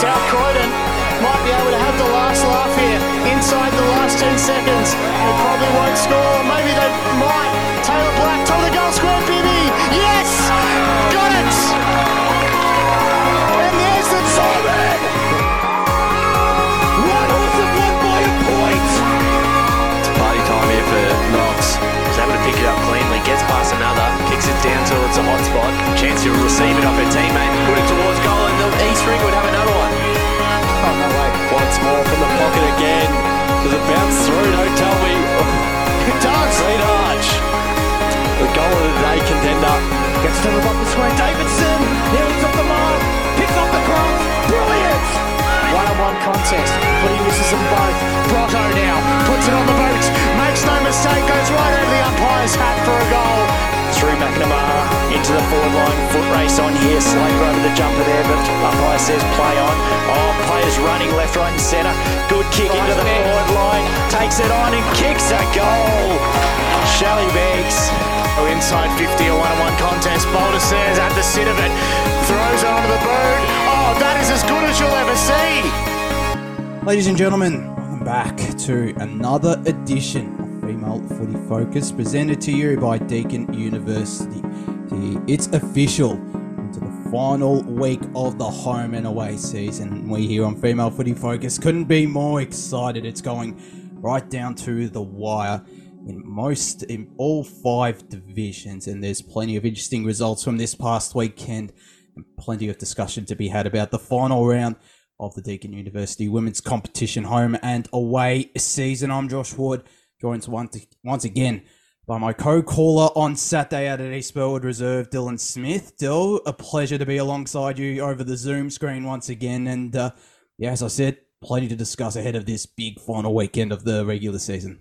South Croydon might be able to have the last laugh here inside the last 10 seconds. They probably won't score. Maybe they might. Taylor Black, top of the goal square, Bibby. Yes! Got it! And there's the Simon! One awesome one by a point. It's party time here for Knox. He's able to pick it up cleanly, gets past another, kicks it down towards the hot spot. Chance to receive it off her teammate, put it towards goal, and the East Ring would have another pocket again. Does it bounce through? Don't tell me. It does. Great arch. The goal of the day contender. Gets to the bottom square. Davidson nearly took the mark. Picks up the cross. Brilliant. One-on-one contest. But he misses them both. Brotto now puts it on the boot. Makes no mistake. Goes right over the umpire's hat for a goal. Through McNamara into the forward line. Foot race on here. Slater over the jumper there, but umpire says play on. Oh, players running left, right, and centre. Good kick into the forward line. Takes it on and kicks a goal. Shelley Beggs. Oh, inside 50, a one-on-one contest. Boulder says at the sit of it. Throws it onto the boot. Oh, that is as good as you'll ever see. Ladies and gentlemen, welcome back to another edition of Female Footy Focus presented to you by Deakin University. It's official into the final week of the home and away season. We here on Female Footy Focus couldn't be more excited. It's going right down to the wire in most in all five divisions and there's plenty of interesting results from this past weekend and plenty of discussion to be had about the final round of the Deakin University Women's Competition Home and Away season. I'm Josh Ward, joined once, once again by my co-caller on Saturday out at East Burwood Reserve, Dylan Smith. Dill, a pleasure to be alongside you over the Zoom screen once again. And uh, yeah, as I said, plenty to discuss ahead of this big final weekend of the regular season.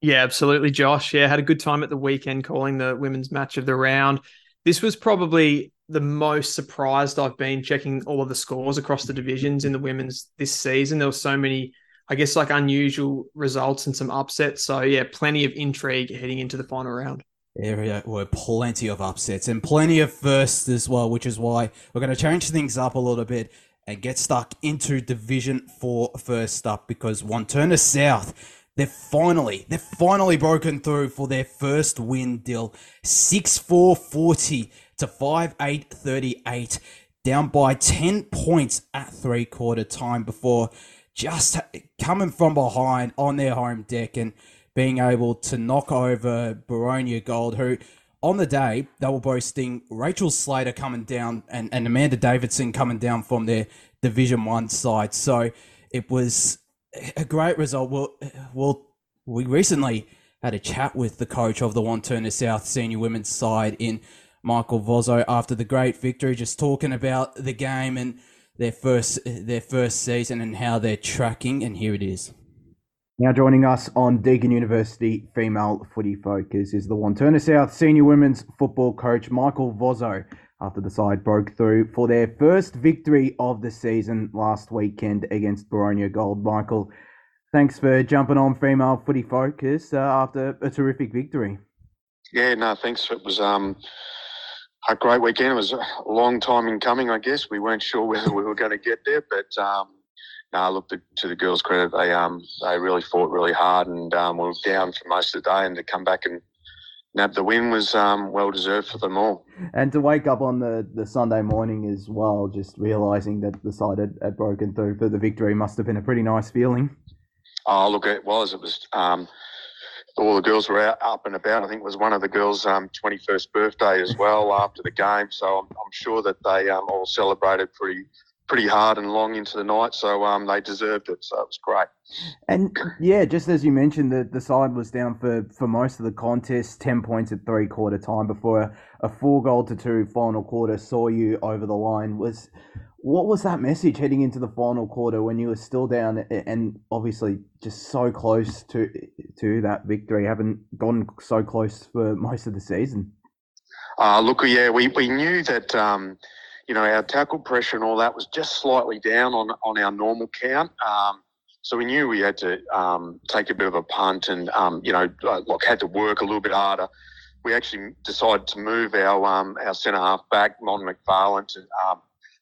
Yeah, absolutely, Josh. Yeah, had a good time at the weekend calling the women's match of the round. This was probably the most surprised I've been checking all of the scores across the divisions in the women's this season. There were so many, I guess, like unusual results and some upsets. So yeah, plenty of intrigue heading into the final round. There were plenty of upsets and plenty of firsts as well, which is why we're going to change things up a little bit and get stuck into Division Four first up because Wantirna South, they're finally, they're finally broken through for their first win deal. 6-4 40 to 5-8 38, down by 10 points at three quarter time before just coming from behind on their home deck and being able to knock over Boronia Gold, who on the day they were boasting Rachel Slater coming down and, and Amanda Davidson coming down from their Division One side. So it was a great result. Well, well, we recently had a chat with the coach of the Wantirna South senior women's side in Michael Vozzo after the great victory, just talking about the game and their first their first season and how they're tracking. And here it is. Now joining us on Deakin University Female Footy Focus is the Wantirna South senior women's football coach Michael Vozzo. After the side broke through for their first victory of the season last weekend against Boronia Gold. Michael, thanks for jumping on Female Footy Focus uh, after a terrific victory. Yeah, no, thanks. It was um, a great weekend. It was a long time in coming, I guess. We weren't sure whether we were going to get there, but um, no, look, the, to the girls' credit, they um, they really fought really hard and um, were down for most of the day, and to come back and nab the win was um, well deserved for them all. And to wake up on the, the Sunday morning as well, just realising that the side had, had broken through for the victory must have been a pretty nice feeling. Oh, look, it was. It was. Um, all the girls were out, up and about. I think it was one of the girls' um, 21st birthday as well after the game. So I'm, I'm sure that they um, all celebrated pretty pretty hard and long into the night. So um, they deserved it. So it was great. And yeah, just as you mentioned, the, the side was down for, for most of the contest, 10 points at three quarter time before a, a four goal to two final quarter saw you over the line. Was What was that message heading into the final quarter when you were still down and obviously just so close to to that victory, haven't gone so close for most of the season? Uh, look, yeah, we, we knew that, um, you know, our tackle pressure and all that was just slightly down on, on our normal count. Um, so we knew we had to um, take a bit of a punt and, um, you know, like had to work a little bit harder. We actually decided to move our um, our centre half back, Mon McFarland, to, um,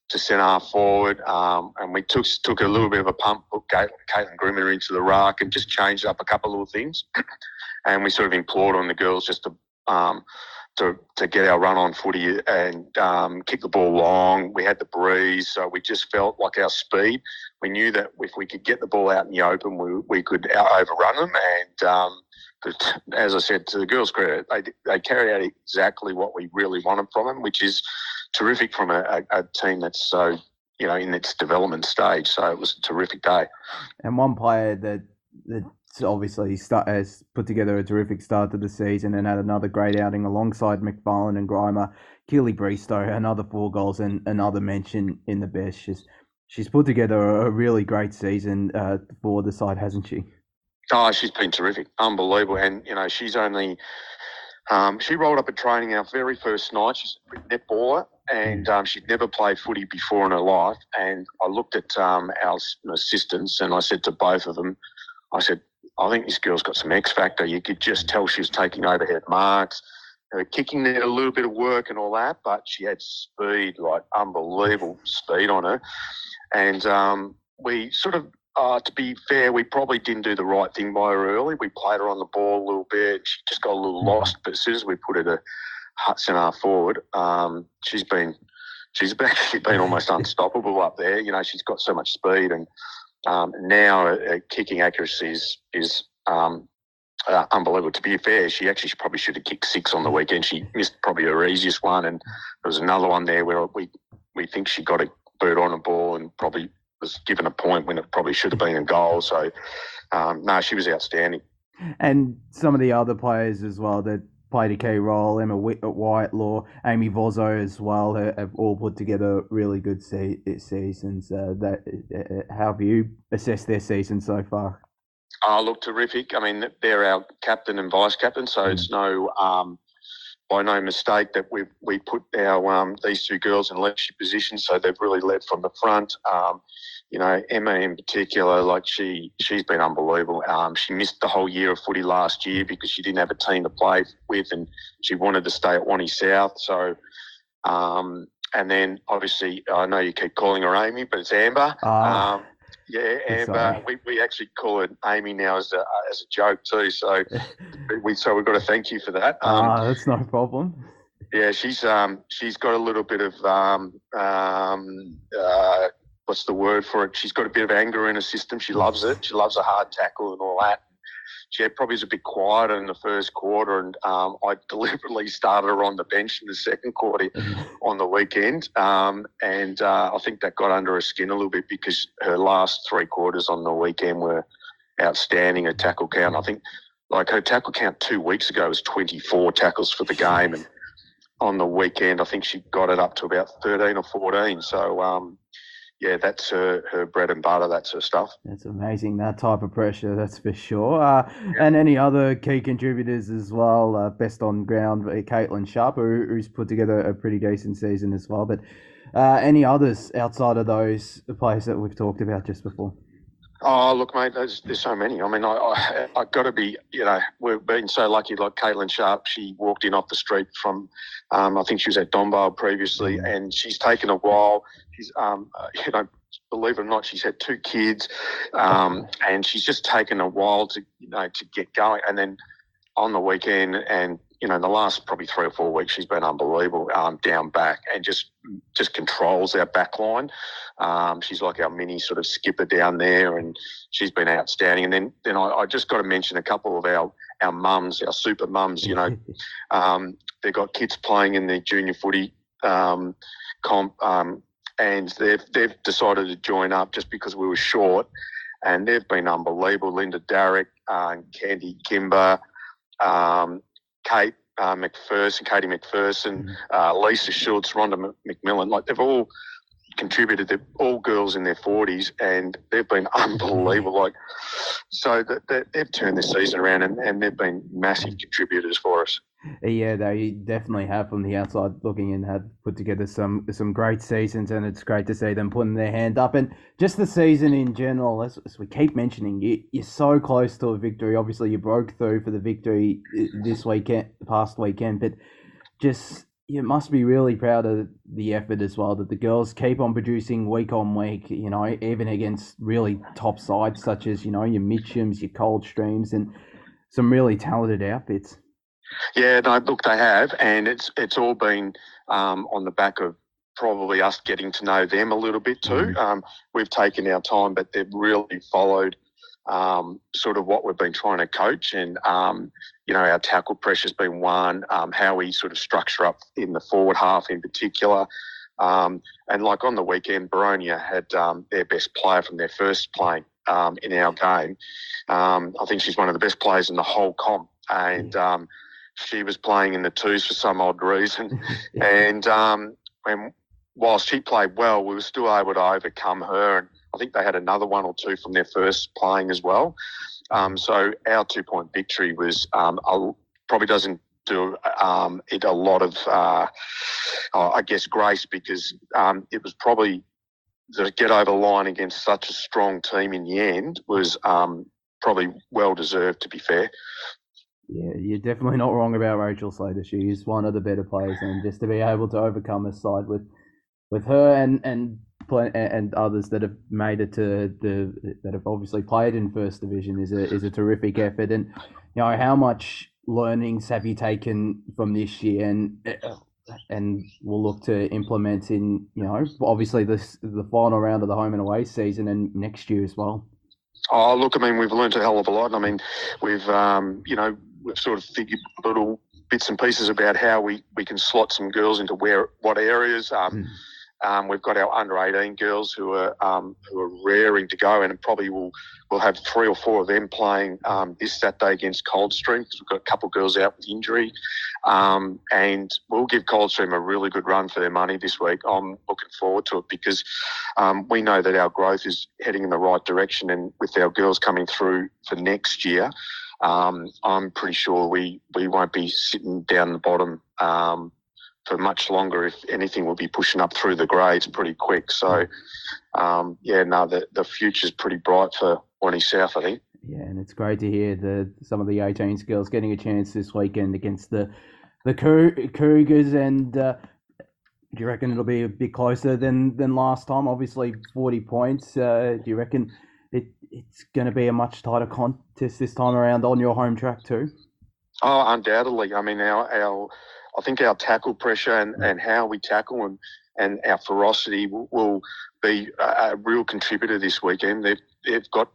to centre half forward, um, and we took took a little bit of a pump, put Caitlin, Grimmer into the ruck, and just changed up a couple of little things. and we sort of implored on the girls just to um, to, to get our run on footy and um, kick the ball long. We had the breeze, so we just felt like our speed. We knew that if we could get the ball out in the open, we, we could overrun them. And um, as I said, to the girls' credit, they, they carry out exactly what we really wanted from them, which is terrific from a, a, a team that's so you know in its development stage. So it was a terrific day. And one player that that obviously start, has put together a terrific start to the season and had another great outing alongside McFarlane and Grima. Keely Bristow, another four goals and another mention in the best. She's, she's put together a really great season uh, for the side, hasn't she? Oh, she's been terrific, unbelievable, and you know she's only um, she rolled up at training our very first night. She's a netballer, and um, she'd never played footy before in her life. And I looked at um, our assistants, and I said to both of them, I said, I think this girl's got some X factor. You could just tell she was taking overhead marks. Her kicking needed a little bit of work and all that, but she had speed, like unbelievable speed on her. And um, we sort of, uh, to be fair, we probably didn't do the right thing by her early. We played her on the ball a little bit. She just got a little lost. But as soon as we put her to Hudson half forward, um, she's been she's actually been almost unstoppable up there. You know, she's got so much speed and um, now uh, kicking accuracy is, is um, uh, unbelievable. To be fair, she actually probably should have kicked six on the weekend. She missed probably her easiest one, and there was another one there where we we think she got a bird on a ball and probably was given a point when it probably should have been a goal. So, um, no, she was outstanding. And some of the other players as well that played a key role. Emma Whitelaw, Amy Vozzo as well have all put together really good se- seasons. Uh, that uh, how have you assessed their season so far? Oh, look terrific. I mean, they're our captain and vice captain, so mm. it's no um, by no mistake that we we put our um, these two girls in leadership positions. So they've really led from the front. Um, you know, Emma in particular, like she she's been unbelievable. Um, she missed the whole year of footy last year because she didn't have a team to play with, and she wanted to stay at Wani South. So, um, and then obviously I know you keep calling her Amy, but it's Amber. Uh, um, yeah, Amber. We, we actually call it Amy now as a as a joke too. So we so we've got to thank you for that. Um, uh, that's no problem. Yeah, she's um she's got a little bit of um um uh what's the word for it? She's got a bit of anger in her system. She loves it. She loves a hard tackle and all that. She probably was a bit quieter in the first quarter, and um, I deliberately started her on the bench in the second quarter on the weekend. Um, and uh, I think that got under her skin a little bit because her last three quarters on the weekend were outstanding. Her tackle count, I think, like her tackle count two weeks ago was 24 tackles for the game, and on the weekend, I think she got it up to about 13 or 14. So, um, yeah, that's her, her bread and butter. That's her stuff. That's amazing. That type of pressure, that's for sure. Uh, yeah. And any other key contributors as well. Uh, best on ground, uh, Caitlin Sharp, who, who's put together a pretty decent season as well. But uh, any others outside of those players that we've talked about just before? Oh, look, mate, there's, there's so many. I mean, I, I, I got to be, you know, we've been so lucky. Like Caitlin Sharp, she walked in off the street from, um, I think she was at Dombasle previously, and she's taken a while. She's, um, uh, you know, believe it or not, she's had two kids, um, and she's just taken a while to, you know, to get going. And then on the weekend, and you know, in the last probably three or four weeks, she's been unbelievable um, down back and just just controls our back line. Um, she's like our mini sort of skipper down there, and she's been outstanding. And then then I, I just got to mention a couple of our our mums, our super mums. You know, um, they've got kids playing in their junior footy um, comp, um, and they've they've decided to join up just because we were short, and they've been unbelievable. Linda Darrick, uh, Candy Kimber. Um, Kate uh, McPherson, Katie McPherson, mm-hmm. uh, Lisa Schultz, Rhonda McMillan, like they've all contributed. They're all girls in their forties, and they've been unbelievable. Like, so that they've turned this season around, and, and they've been massive contributors for us. Yeah, they definitely have from the outside looking in have put together some some great seasons, and it's great to see them putting their hand up. And just the season in general, as, as we keep mentioning, you, you're so close to a victory. Obviously, you broke through for the victory uh, this weekend, past weekend, but just you must be really proud of the effort as well that the girls keep on producing week on week. You know, even against really top sides such as you know your Mitchams, your Coldstreams, and some really talented outfits. Yeah, no, look, they have, and it's it's all been um, on the back of probably us getting to know them a little bit too. Mm. Um, we've taken our time, but they've really followed um, sort of what we've been trying to coach. And, um, you know, our tackle pressure's been one, um, how we sort of structure up in the forward half in particular. Um, and like on the weekend, Boronia had um, their best player from their first playing um, in our game. I think she's one of the best players in the whole comp. And she was playing in the twos for some odd reason. and when, whilst she played well, we were still able to overcome her. And I think they had another one or two from their first playing as well. Um, so our two point victory was um, a, probably doesn't do um, it a lot of, uh, I guess, grace because um, it was probably the get over line against such a strong team in the end was um, probably well deserved. To be fair. Yeah, you're definitely not wrong about Rachel Slater. She's one of the better players, and just to be able to overcome a side with with her and and and others that have made it to the that have obviously played in first division is a is a terrific effort. And you know how much learnings have you taken from this year and and we'll look to implement in you know obviously this the final round of the home and away season and next year as well. Oh, look, I mean, we've learned a hell of a lot. I mean, we've um, you know we've sort of figured little bits and pieces about how we, we can slot some girls into where what areas. Um, mm um, we've got our under 18 girls who are um, who are raring to go, and probably will we'll have three or four of them playing um, this Saturday against Coldstream because we've got a couple of girls out with injury, um, and we'll give Coldstream a really good run for their money this week. I'm looking forward to it because um, we know that our growth is heading in the right direction, and with our girls coming through for next year. Um, I'm pretty sure we, we won't be sitting down the bottom for much longer. If anything, we'll be pushing up through the grades pretty quick. So, um, yeah, no, the the future's pretty bright for Wanty South, I think. Yeah, and it's great to hear the some of the 18 girls getting a chance this weekend against the the Cougars. And uh, do you reckon it'll be a bit closer than than last time? Obviously, 40 points. Uh, do you reckon it it's going to be a much tighter contest this time around on your home track too? Oh, undoubtedly. I mean, our our I think our tackle pressure and, and how we tackle and, and our ferocity will, will be a, a, real contributor this weekend. They've, they've got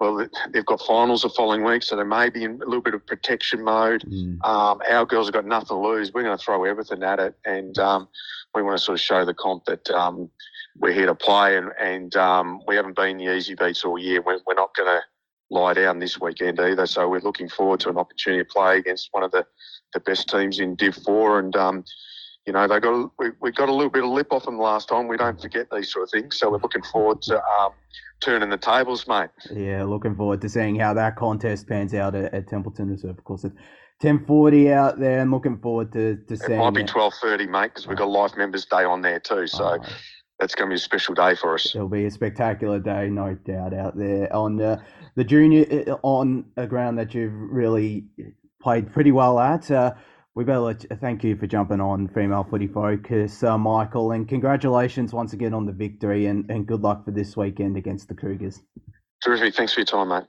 well, they've got finals the following week, so they may be in a little bit of protection mode. Mm. Um, our girls have got nothing to lose. We're going to throw everything at it, and um, we want to sort of show the comp that um, we're here to play, and, and um, we haven't been the easy beats all year. We're, we're not going to lie down this weekend either. So we're looking forward to an opportunity to play against one of the the best teams in Div Four, and um, you know they got we, we got a little bit of lip off them last time. We don't forget these sort of things, so we're looking forward to um, turning the tables, mate. Yeah, looking forward to seeing how that contest pans out at, at Templeton Reserve. Of course, ten forty out there, and looking forward to to seeing. It might be twelve thirty, mate, because we've got Life Members Day on there too. So. Oh. That's going to be a special day for us. It'll be a spectacular day, no doubt, out there on uh, the junior uh, on a ground that you've really played pretty well at. Uh, we better let you, thank you for jumping on Female Footy Focus, uh, Michael, and congratulations once again on the victory and, and good luck for this weekend against the Cougars. Terrific. Thanks for your time, mate.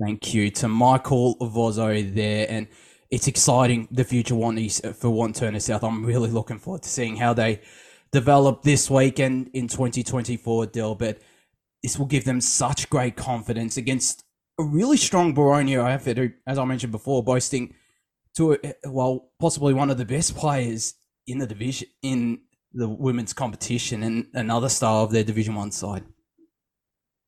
Thank you to Michael Vozzo there. And it's exciting, the future Wanties for Wantirna South. I'm really looking forward to seeing how they develop this weekend in 2024, But This will give them such great confidence against a really strong Boronia effort, who, as I mentioned before, boasting – to well possibly one of the best players in the division in the women's competition and another star of their Division One side.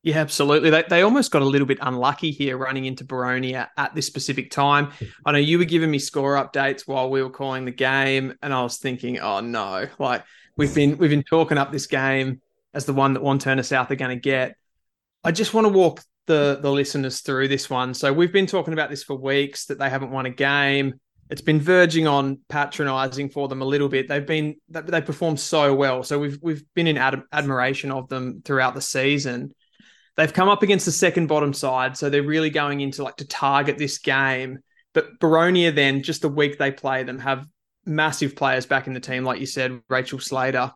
Yeah, absolutely. They, they almost got a little bit unlucky here running into Boronia at this specific time. I know you were giving me score updates while we were calling the game, and I was thinking, oh no, like we've been we've been talking up this game as the one that Wantirna South are going to get. I just want to walk the the listeners through this one. So we've been talking about this for weeks that they haven't won a game. It's been verging on patronising for them a little bit. They've been they performed so well, so we've we've been in ad- admiration of them throughout the season. They've come up against the second bottom side, so they're really going into like to target this game. But Boronia then just the week they play them, have massive players back in the team, like you said, Rachel Slater.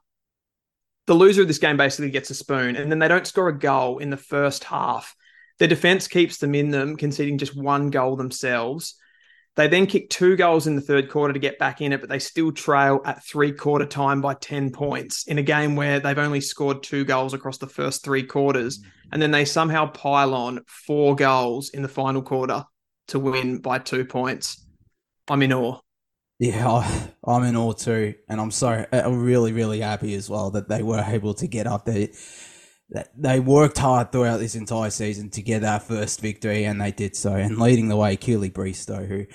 The loser of this game basically gets a spoon, and then they don't score a goal in the first half. Their defense keeps them in them, conceding just one goal themselves. They then kick two goals in the third quarter to get back in it, but they still trail at three quarter time by 10 points in a game where they've only scored two goals across the first three quarters. Mm-hmm. And then they somehow pile on four goals in the final quarter to win by two points. I'm in awe. Yeah, I'm in awe too, and I'm so I'm really really happy as well that they were able to get up there. They worked hard throughout this entire season to get our first victory, and they did so. And leading the way, Keely Bristow, who,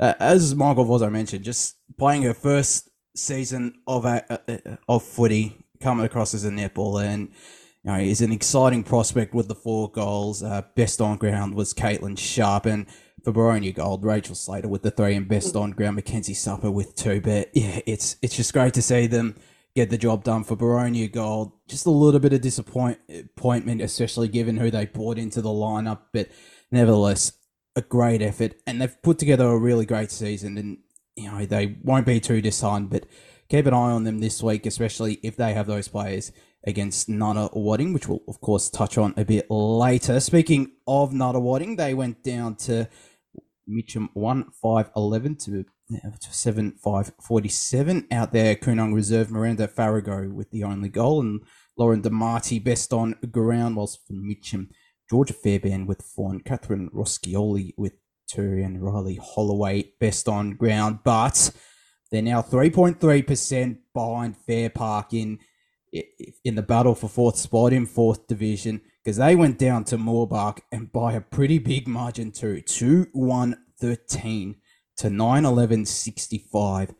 uh, as Michael Vozzo mentioned, just playing her first season of a, uh, of footy, coming across as a netballer, and you know, is an exciting prospect with the four goals. Uh, best on ground was Caitlin Sharp, and for Boronia Gold, Rachel Slater with the three, and best on ground Mackenzie Supper with two. But yeah, it's it's just great to see them get the job done for Boronia Gold. Just a little bit of disappointment, especially given who they brought into the lineup, but nevertheless, a great effort, and they've put together a really great season. And you know they won't be too disheartened, but keep an eye on them this week, especially if they have those players against Nunawading, which we'll of course touch on a bit later. Speaking of Nunawading, they went down to Mitcham 1 5 11 to 7 5 47. Out there, Kunung Reserve Miranda Farrago with the only goal, and Lauren DeMarti best on ground, whilst for Mitcham, Georgia Fairbairn with four, and Catherine Roscioli with two, and Riley Holloway best on ground. But they're now 3.3% behind Fair Park in in the battle for fourth spot in fourth division because they went down to Mooroolbark and by a pretty big margin too 2 1 13 to 9 11 65.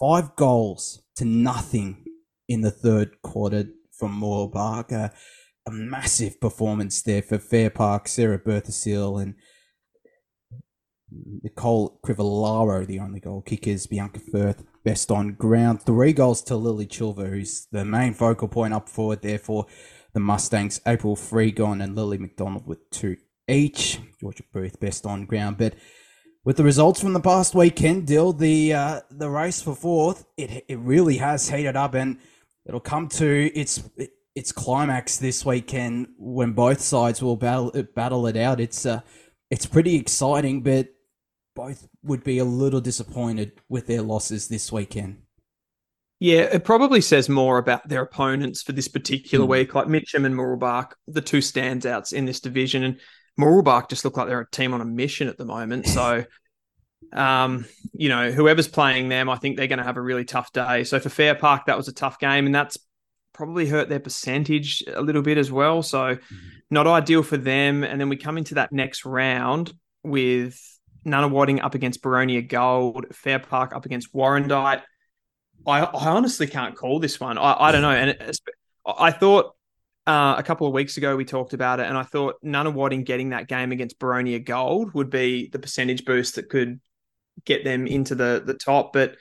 Five goals to nothing in the third quarter from Mooroolbark. Barker. a massive performance there for Fair Park, Sarah Berthasile, and Nicole Crivellaro, the only goal kickers. Bianca Firth, best on ground. Three goals to Lily Chilver, who's the main focal point up forward there for the Mustangs. April Freegon and Lily McDonald with two each. Georgia Booth, best on ground. But with the results from the past weekend, Dill, the uh, the race for fourth, it it really has heated up, and it'll come to its its climax this weekend when both sides will battle battle it out. It's uh, it's pretty exciting, but both would be a little disappointed with their losses this weekend. Yeah, it probably says more about their opponents for this particular mm. week. Like Mitcham and Mooroolbark, the two standouts in this division, and Mooroolbark just look like they're a team on a mission at the moment. So, um, you know, whoever's playing them, I think they're going to have a really tough day. So for Fair Park, that was a tough game, and that's probably hurt their percentage a little bit as well. So, mm-hmm. not ideal for them. And then we come into that next round with Nana Nunawading up against Boronia Gold, Fair Park up against Warrandyte. I, I honestly can't call this one. I, I don't know. And it, I thought uh, a couple of weeks ago we talked about it, and I thought Nunawading in getting that game against Boronia Gold would be the percentage boost that could get them into the the top. But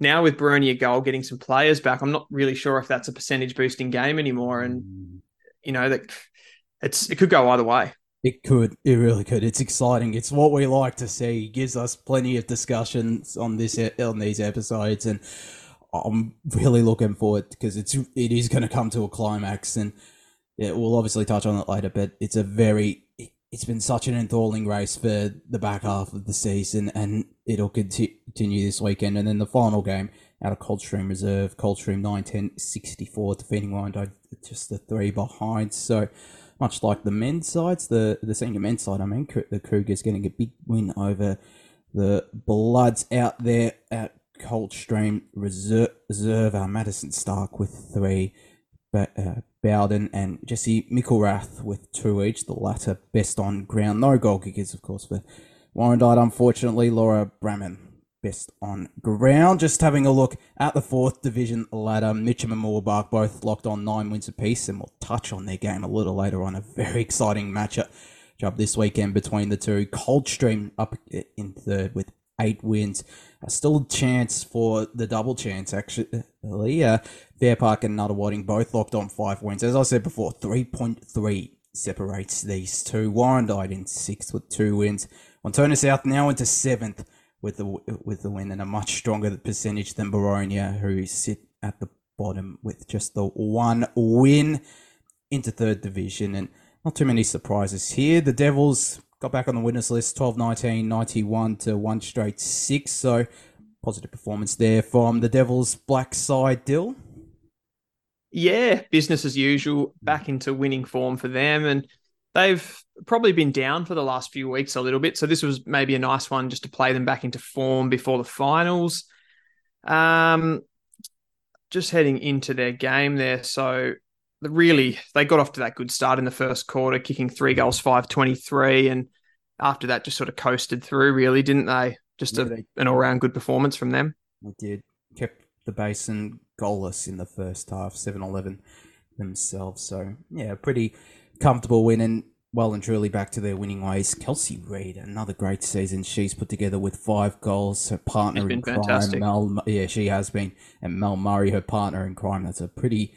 now with Boronia Gold getting some players back, I'm not really sure if that's a percentage boosting game anymore. And you know that it's it could go either way. It could. It really could. It's exciting. It's what we like to see. It gives us plenty of discussions on this on these episodes, and I'm really looking forward because it's it is going to come to a climax and yeah, we'll obviously touch on it later, but it's a very it's been such an enthralling race for the back half of the season, and it'll conti- continue this weekend. And then the final game out of Coldstream Reserve, Coldstream 9 64, defeating Warrandyte just the three behind. So, much like the men's sides, the, the senior men's side, I mean, the Cougars getting a big win over the Bloods out there at Coldstream Reserve, Reserve uh, Madison Stark with three uh, Bowden and Jesse Micklerath with two each, the latter best on ground. No goal kickers, of course, for Warrandyte, unfortunately. Laura Bramman, best on ground. Just having a look at the fourth division ladder. Mitcham and Mooroolbark both locked on nine wins apiece, and we'll touch on their game a little later on. A very exciting matchup job this weekend between the two. Coldstream up in third with eight wins. Uh, still a chance for the double chance, actually. Uh, Park and Nunawading both locked on five wins. As I said before, 3.3 separates these two. Warrandyte in sixth with two wins. Wantirna South now into seventh with the with the win and a much stronger percentage than Boronia, who sit at the bottom with just the one win into third division. And not too many surprises here. The Devils got back on the winners list 12 19 91 to one straight six. So positive performance there from the Devils' black side, Dill. Yeah, business as usual, back into winning form for them. And they've probably been down for the last few weeks a little bit. So this was maybe a nice one just to play them back into form before the finals. Um, just heading into their game there. So really, they got off to that good start in the first quarter, kicking three goals, 5 23. And after that, just sort of coasted through, really, didn't they? Just Yeah, a, they- an all round good performance from them. They did. The basin goalless in the first half, 7 11 themselves. So, yeah, pretty comfortable win and well and truly back to their winning ways. Kelsey Reid, another great season she's put together with five goals. Her partner in crime, fantastic. Mel, yeah, she has been. And Mel Murray, her partner in crime. That's a pretty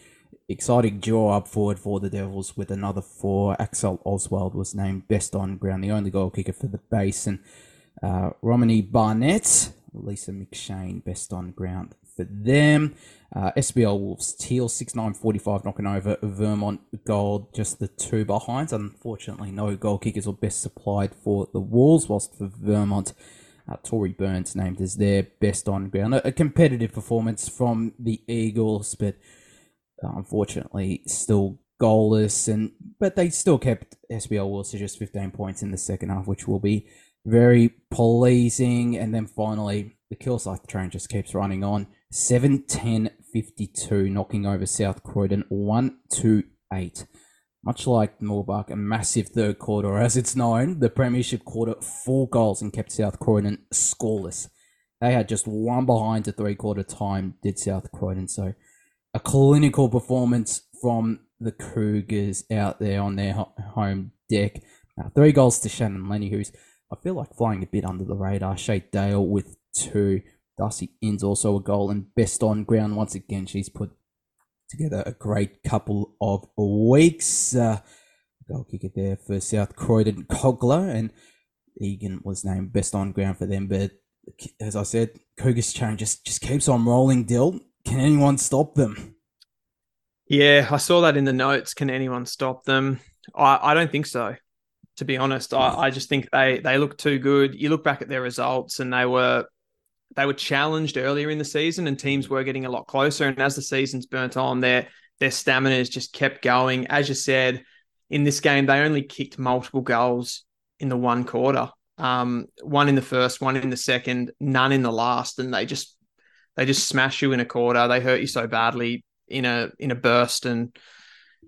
exciting draw up forward for the Devils with another four. Axel Oswald was named best on ground, the only goal kicker for the Basin. Uh, Romany Barnett, Lisa McShane, best on ground for them. Uh, SBL Wolves, Teal, 6'9", knocking over Vermont Gold, just the two behinds. Unfortunately, no goal kickers were best supplied for the Wolves, whilst for Vermont, uh, Tory Burns named as their best on ground. A, a competitive performance from the Eagles, but uh, unfortunately still goalless and but they still kept SBL Wolves to just 15 points in the second half which will be very pleasing and then finally the Kilsyth train just keeps running on 7 10 52 knocking over South Croydon 1 2 8 much like Mooroolbark, a massive third quarter, or as it's known, the Premiership quarter, four goals and kept South Croydon scoreless. They had just one behind to three quarter time, did South Croydon. So a clinical performance from the Cougars out there on their home deck. Uh, three goals to Shannon Lenny, who's I feel like flying a bit under the radar. Shay Dale with two. Darcy Inns also a goal, and best on ground once again. She's put together a great couple of weeks. Uh, goal kicker there for South Croydon Cogler, and Egan was named best on ground for them. But as I said, Cougars chain just just keeps on rolling. Dill, can anyone stop them? Yeah, I saw that in the notes. Can anyone stop them? I, I don't think so. To be honest, I, I just think they they look too good. You look back at their results, and they were they were challenged earlier in the season, and teams were getting a lot closer. And as the season's burnt on, their their stamina has just kept going. As you said, in this game, they only kicked multiple goals in the one quarter. Um, one in the first, one in the second, none in the last, and they just they just smash you in a quarter. They hurt you so badly in a in a burst, and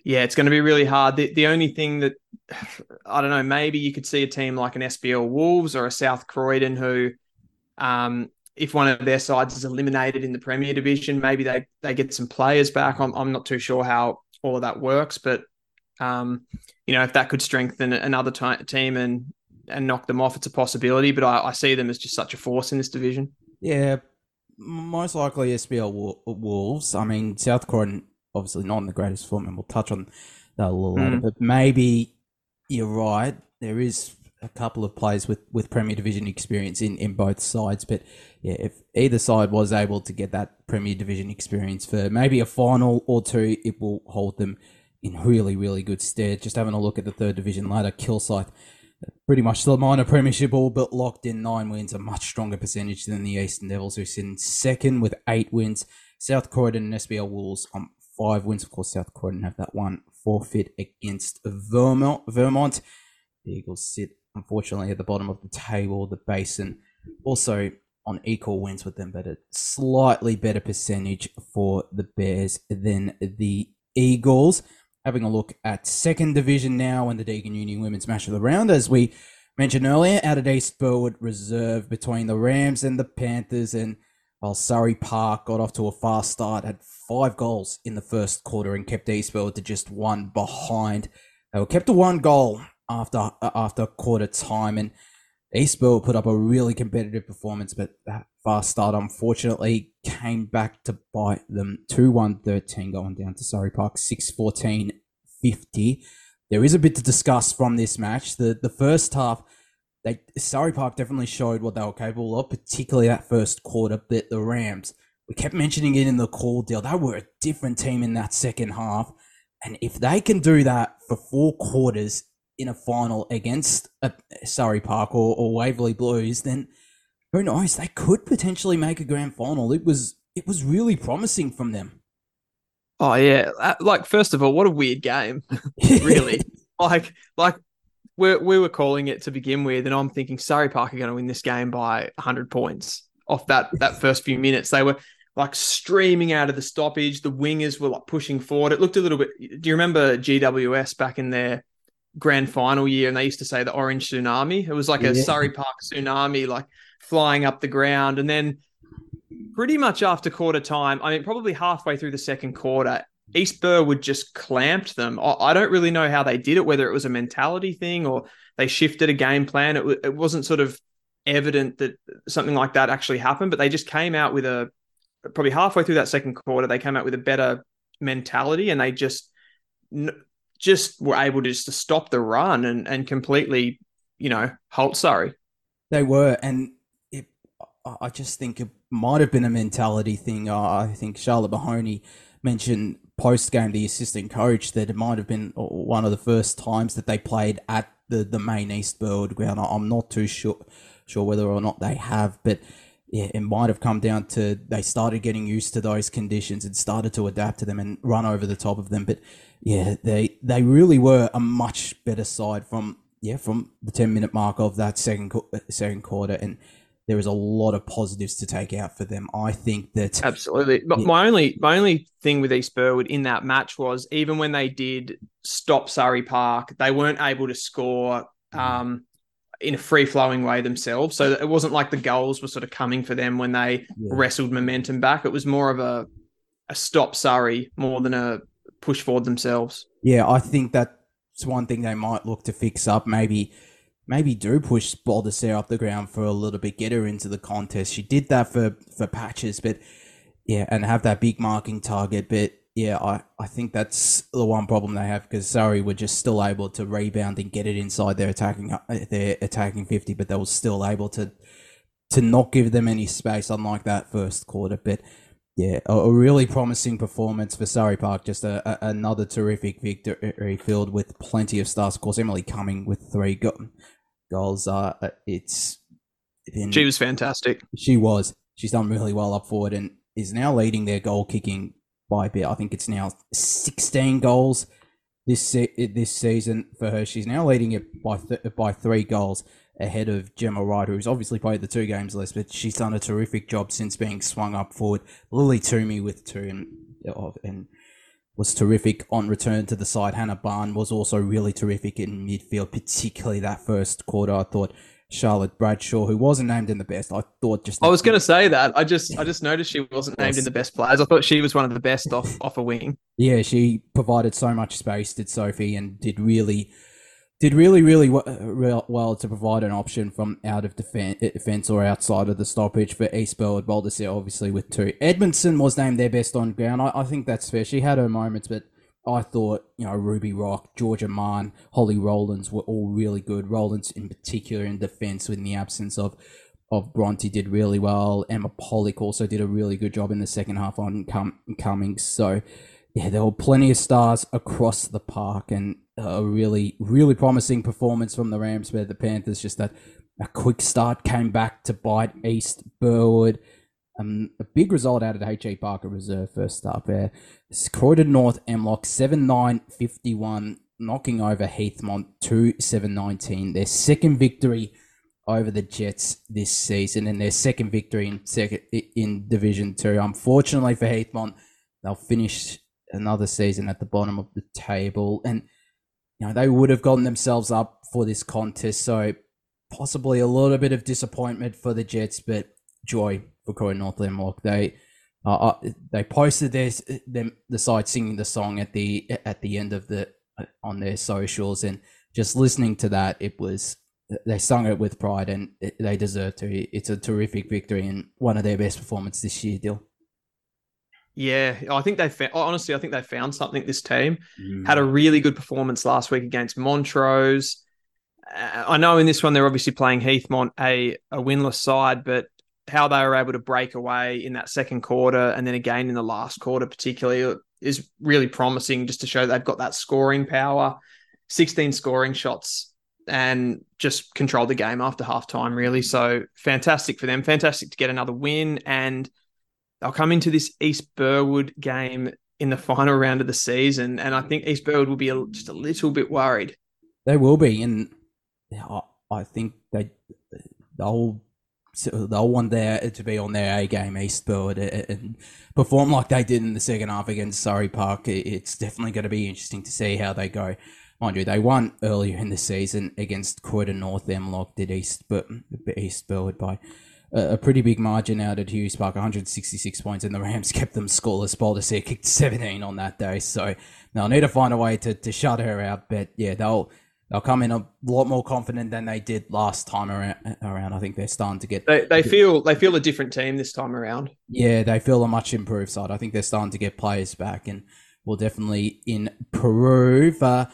yeah, it's going to be really hard. The the only thing that I don't know, maybe you could see a team like an SBL Wolves or a South Croydon who, um, if one of their sides is eliminated in the Premier Division, maybe they they get some players back. I'm I'm not too sure how all of that works, but um, you know, if that could strengthen another ti team and and knock them off, it's a possibility. But I, I see them as just such a force in this division. Yeah, most likely SBL Wolves. I mean, South Croydon obviously not in the greatest form, and we'll touch on that a little later. Mm. But maybe you're right. There is a couple of players with, with Premier Division experience in, in both sides. But yeah, if either side was able to get that Premier Division experience for maybe a final or two, it will hold them in really, really good stead. Just having a look at the third division ladder, Kilsyth pretty much the minor premiership all but locked in nine wins, a much stronger percentage than the Eastern Devils, who sit in second with eight wins. South Croydon and SBL Wolves on five wins. Of course, South Croydon have that one forfeit against Vermont. Vermont. The Eagles sit, unfortunately, at the bottom of the table. The Basin also on equal wins with them, but a slightly better percentage for the Bears than the Eagles having a look at second division now and the Deakin Union Women's Match of the Round. As we mentioned earlier, out at East Burwood Reserve between the Rams and the Panthers. And while Surrey Park got off to a fast start, had five goals in the first quarter and kept East Burwood to just one behind. They were kept to one goal after uh, after quarter time. And East Burwood put up a really competitive performance, but that fast start unfortunately came back to bite them. 2 1 13 going down to Surrey Park, 6 14 50. There is a bit to discuss from this match. The the first half, they Surrey Park definitely showed what they were capable of, particularly that first quarter. But the Rams, we kept mentioning it in the call deal. They were a different team in that second half, and if they can do that for four quarters in a final against a Surrey Park or, or Waverley Blues, then who knows? They could potentially make a grand final. It was it was really promising from them. Oh yeah, uh, like first of all, what a weird game, really. like like we we were calling it to begin with, and I'm thinking Surrey Park are going to win this game by 100 points off that that first few minutes. They were like streaming out of the stoppage. The wingers were like pushing forward. It looked a little bit. Do you remember GWS back in their grand final year? And they used to say the orange tsunami. It was like a yeah. Surrey Park tsunami, like flying up the ground. And then pretty much after quarter time, I mean, probably halfway through the second quarter, East Burwood just clamped them. I don't really know how they did it, whether it was a mentality thing or they shifted a game plan. It, w- it wasn't sort of evident that something like that actually happened, but they just came out with a probably halfway through that second quarter, they came out with a better mentality and they just just were able to just to stop the run and and completely, you know, halt Sorry, They were, and it, I just think it might have been a mentality thing. I think Charlotte Mahoney mentioned post game the assistant coach that it might have been one of the first times that they played at the, the main East Burwood ground. I'm not too sure sure whether or not they have, but yeah, it might have come down to they started getting used to those conditions and started to adapt to them and run over the top of them. But yeah, they they really were a much better side from yeah from the ten minute mark of that second second quarter and there was a lot of positives to take out for them. I think that absolutely. But yeah. my only my only thing with East Burwood in that match was even when they did stop Surrey Park, they weren't able to score um, in a free flowing way themselves. So it wasn't like the goals were sort of coming for them when they yeah. wrestled momentum back. It was more of a a stop Surrey more than a push forward themselves. Yeah, I think that's one thing they might look to fix up. Maybe maybe do push Baldessere up the ground for a little bit, get her into the contest. She did that for for patches, but yeah, and have that big marking target. But yeah, I, I think that's the one problem they have because Surrey were just still able to rebound and get it inside their attacking uh, their attacking fifty, but they were still able to to not give them any space, unlike that first quarter. But yeah, a, a really promising performance for Surrey Park. Just a, a, another terrific victory filled with plenty of stars. Of course, Emily Cumming with three go- goals. Uh, it's been, she was fantastic. She was. She's done really well up forward and is now leading their goal kicking by a bit. I think it's now 16 goals this se- this season for her. She's now leading it by th- by three goals ahead of Gemma Wright, who's obviously played the two games less, but she's done a terrific job since being swung up forward. Lily Toomey with two and oh, and was terrific on return to the side. Hannah Barn was also really terrific in midfield, particularly that first quarter. I thought Charlotte Bradshaw, who wasn't named in the best, I thought just I was going to say that. I just I just noticed she wasn't named yes. in the best players. I thought she was one of the best off off a wing. Yeah, she provided so much space, did Sophie, and did really did really, really well to provide an option from out of defence or outside of the stoppage for East Burwood. Baldessere, obviously, with two. Edmondson was named their best on ground. I, I, think that's fair. She had her moments, but I thought, you know, Ruby Rock, Georgia Mann, Holly Rowlands were all really good. Rowlands, in particular, in defence, in the absence of of Bronte, did really well. Emma Pollock also did a really good job in the second half on com- Cummings. So, yeah, there were plenty of stars across the park, and a really, really promising performance from the Rams, where the Panthers just that a quick start came back to bite East Burwood. Um, a big result out of the H.A. Parker Reserve first up there. Croydon North MLOC 7 9 51, knocking over Heathmont 2 7 19. Their second victory over the Jets this season and their second victory in second in Division 2. Unfortunately for Heathmont, they'll finish another season at the bottom of the table. And you know, they would have gotten themselves up for this contest. So possibly a little bit of disappointment for the Jets, but joy for Croydon North MLOC. They uh, uh, they posted their them the side singing the song at the at the end of the on their socials, and just listening to that, it was they sung it with pride, and they deserve to. It's a terrific victory and one of their best performances this year, Dill. Yeah, I think they found, honestly, I think they found something. This team mm. had a really good performance last week against Montrose. I know in this one they're obviously playing Heathmont, a, a winless side, but how they were able to break away in that second quarter and then again in the last quarter, particularly, is really promising just to show they've got that scoring power. 16 scoring shots and just control the game after halftime, really. So fantastic for them. Fantastic to get another win. And they'll come into this East Burwood game in the final round of the season. And I think East Burwood will be a, just a little bit worried. They will be. And I, I think they, they'll. They'll want there to be on their A game, East and perform like they did in the second half against Surrey Park. It's definitely going to be interesting to see how they go mind you, they won earlier in the season against Croydon North. MLOC did East, but East by a pretty big margin out at Hughes Park, 166 points, and the Rams kept them scoreless. City kicked 17 on that day, so they'll need to find a way to, to shut her out. But yeah, they'll they'll come in a lot more confident than they did last time around. I think they're starting to get they, they feel they feel a different team this time around. Yeah, they feel a much improved side. I think they're starting to get players back and will definitely improve. Uh,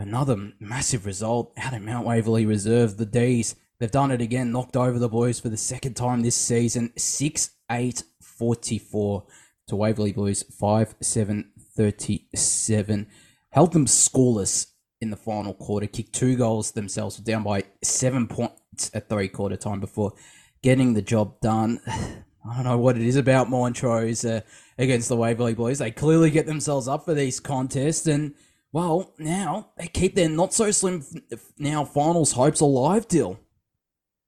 Another massive result out of Mount Waverley Reserve. The D's, they've done it again, knocked over the boys for the second time this season. 6 8 44 to Waverley Blues, 5 7 37. Held them scoreless in the final quarter, kicked two goals themselves, down by seven points at three quarter time before getting the job done. I don't know what it is about Montrose uh, against the Waverley Blues. They clearly get themselves up for these contests and well, now they keep their not so slim now finals hopes alive, Dill.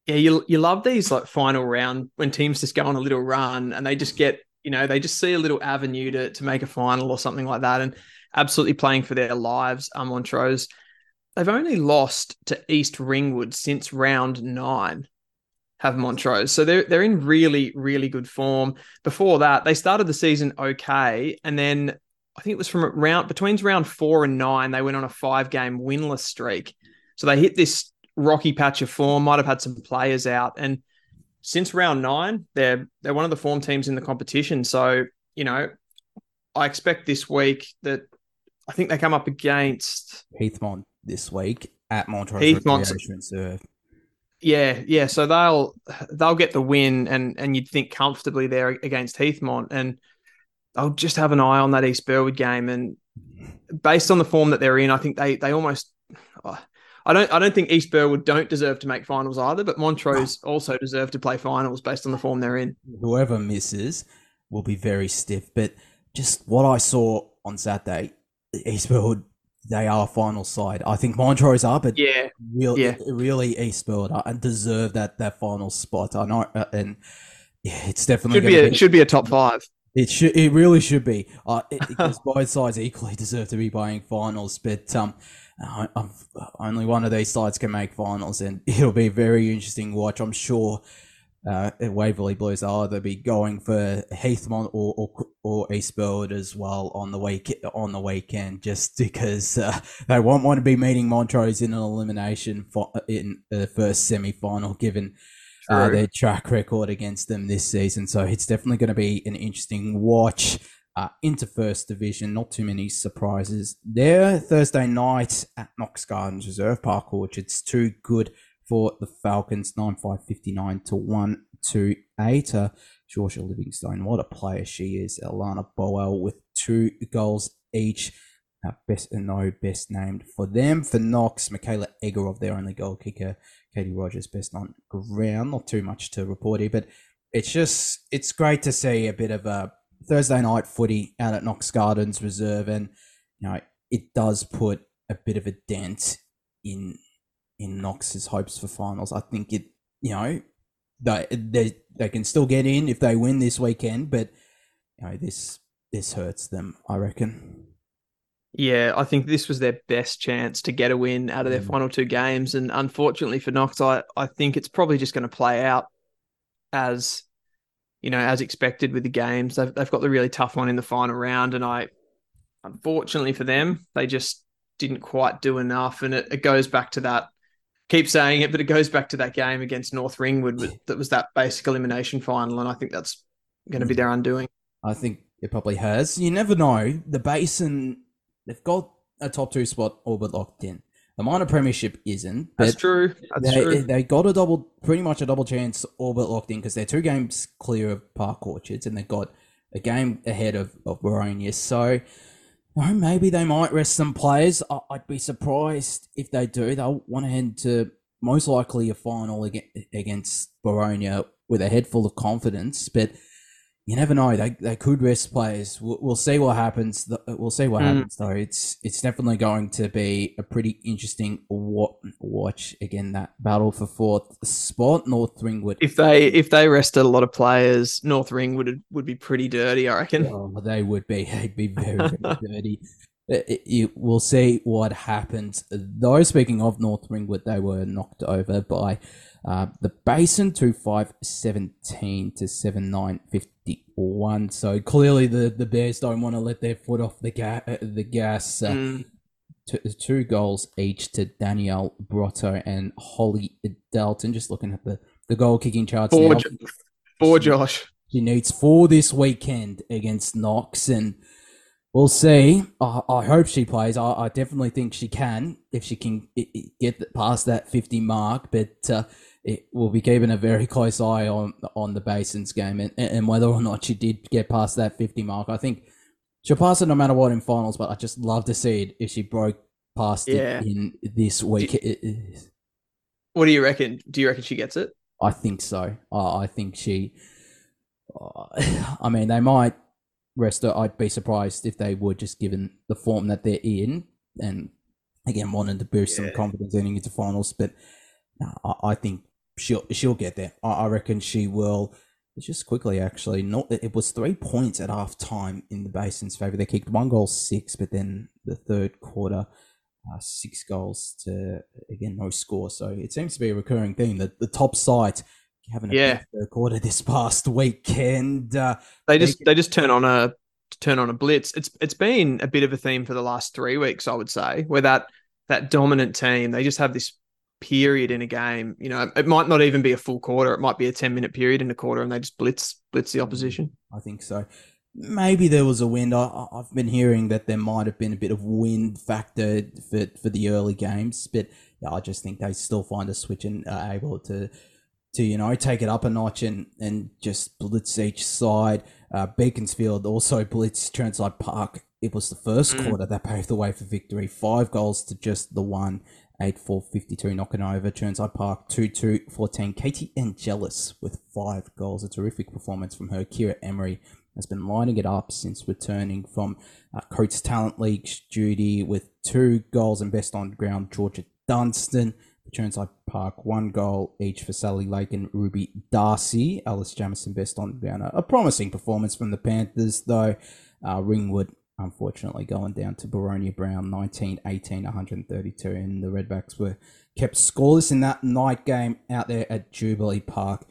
Yeah, you you love these like final round when teams just go on a little run and they just get you know they just see a little avenue to to make a final or something like that and absolutely playing for their lives. Um, Montrose, they've only lost to East Ringwood since round nine. Have Montrose, so they're they're in really really good form. Before that, they started the season okay, and then I think it was from round between round four and nine, they went on a five game winless streak. So they hit this rocky patch of form, might have had some players out. And since round nine, they're they're one of the form teams in the competition. So, you know, I expect this week that I think they come up against Heathmont this week at Montrose Heathmont. Yeah, yeah. So they'll they'll get the win and and you'd think comfortably there against Heathmont. And I'll just have an eye on that East Burwood game, and based on the form that they're in, I think they they almost. Oh, I don't. I don't think East Burwood don't deserve to make finals either, but Montrose no. also deserve to play finals based on the form they're in. Whoever misses will be very stiff. But just what I saw on Saturday, East Burwood, they are final side. I think Montrose are, but yeah, really, yeah. really East Burwood are, and deserve that that final spot. I know, uh, and yeah, it's definitely should be, a, be should be a top five. It should. It really should be. Uh, it, because both sides equally deserve to be playing finals. But um, I, only one of these sides can make finals, and it'll be a very interesting watch. I'm sure. Uh, Waverley Blues are they'll either be going for Heathmont or, or, or East as well on the week on the weekend, just because uh, they won't want to be meeting Montrose in an elimination for, in the first semi final, given uh, their track record against them this season. So it's definitely going to be an interesting watch uh, into First Division. Not too many surprises there. Thursday night at Knox Gardens Reserve Park Orchards. Too good for the Falcons. 9 5 59 to 1 to 8. Uh, Georgia Livingstone, what a player she is. Alana Boel with two goals each. Uh, best and no best named for them. For Knox, Michaela Egorov, their only goal kicker. Katie Rogers best on ground. Not too much to report here, but it's just it's great to see a bit of a Thursday night footy out at Knox Gardens Reserve, and you know it does put a bit of a dent in in Knox's hopes for finals. I think it, you know, they they they can still get in if they win this weekend, but you know this this hurts them. I reckon. Yeah, I think this was their best chance to get a win out of their mm. final two games. And unfortunately for Knox, I, I think it's probably just going to play out as, you know, as expected with the games. They've, they've got the really tough one in the final round. And I, unfortunately for them, they just didn't quite do enough. And it, it goes back to that, keep saying it, but it goes back to that game against North Ringwood that was that basic elimination final. And I think that's going to be their hmm. undoing. I think it probably has. You never know. The Basin they've got a top two spot all but locked in. The minor premiership isn't. That's true. That's they, true. they got a double, pretty much a double chance, all but locked in because they're two games clear of Park Orchards and they've got a game ahead of, of Boronia. So, know, maybe they might rest some players. I, I'd be surprised if they do. They'll want to head to most likely a final against Boronia with a head full of confidence. But you never know. They, they could rest players. We'll, we'll see what happens. We'll see what Mm. happens though. It's it's definitely going to be a pretty interesting wa- watch. Again, that battle for fourth spot, North Ringwood. if they if they rested a lot of players, North Ring would would be pretty dirty, I reckon. Oh, they would be. They'd be very, very dirty. It- it- it- we'll see what happens. Though, speaking of North Ringwood, they were knocked over by uh, the Basin to 517 to 7951. So clearly, the, the Bears don't want to let their foot off the, ga- uh, the gas. Uh, Mm. two, two goals each to Danielle Brotto and Holly Dalton. Just looking at the, the goal kicking charts Poor, now. Poor Josh. She needs four this weekend against Knox, and we'll see. I, I hope she plays. I, I definitely think she can if she can get past that 50 mark, but uh, it, we'll be keeping a very close eye on on the Basins game and, and whether or not she did get past that 50 mark. I think she'll pass it no matter what in finals, but I just love to see it if she broke past Yeah. it in this week. It- What do you reckon? Do you reckon she gets it? I think so. I I think she. Uh, I mean, they might rest her. I'd be surprised if they would, just given the form that they're in, and again wanting to boost some Yeah. confidence heading into finals. But no, I, I think she'll she'll get there. I, I reckon she will. Just quickly, actually, not it was three points at half time in the Basin's favor. They kicked one goal six, but then the third quarter, uh, six goals to again no score. So it seems to be a recurring theme that the top side having a Yeah. third quarter this past weekend. Uh, They They just they just turn on a turn on a blitz. It's it's been a bit of a theme for the last three weeks, I would say, where that that dominant team they just have this period in a game. You know, it might not even be a full quarter. It might be a ten minute period in a quarter, and they just blitz blitz the opposition. I think so. Maybe there was a wind. I, I've been hearing that there might have been a bit of wind factor for, for the early games, but yeah, I just think they still find a switch and are able to to you know take it up a notch and and just blitz each side. Uh, Beaconsfield also blitzed Chirnside Park. It was the first Mm. quarter that paved the way for victory. Five goals to just the one. 8 4 52 knocking over Chirnside Park 2 2 14. Katie Angelis with five goals. A terrific performance from her. Kira Emery has been lining it up since returning from uh, Coates Talent League duty with two goals and best on ground Georgia Dunstan. Chirnside Park, one goal each for Sally Lake and Ruby Darcy. Alice Jamison best on ground. A promising performance from the Panthers, though. Uh, Ringwood, unfortunately, going down to Boronia Brown, 19 18, 132. And the Redbacks were kept scoreless in that night game out there at Jubilee Park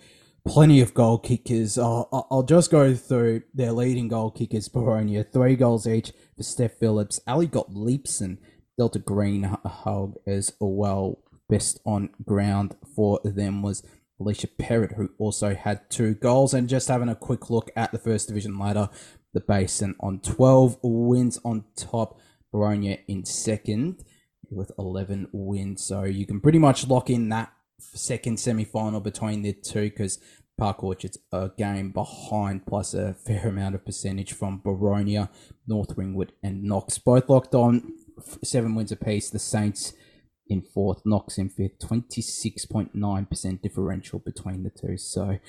plenty of goal kickers. I'll, I'll- just go through their leading goal kickers. Boronia, three goals each for Steph Phillips. Ali got leaps and Delta Green h- hug as well. Best on ground for them was Alicia Perrott, who also had two goals. And just having a quick look at the first division ladder, the Basin on 12 wins on top, Boronia in second with 11 wins. So you can pretty much lock in that second semi final between the two because Park Orchard's a game behind, plus a fair amount of percentage from Boronia, North Ringwood, and Knox. Both locked on seven wins apiece. The Saints in fourth, Knox in fifth, 26.9% differential between the two. So,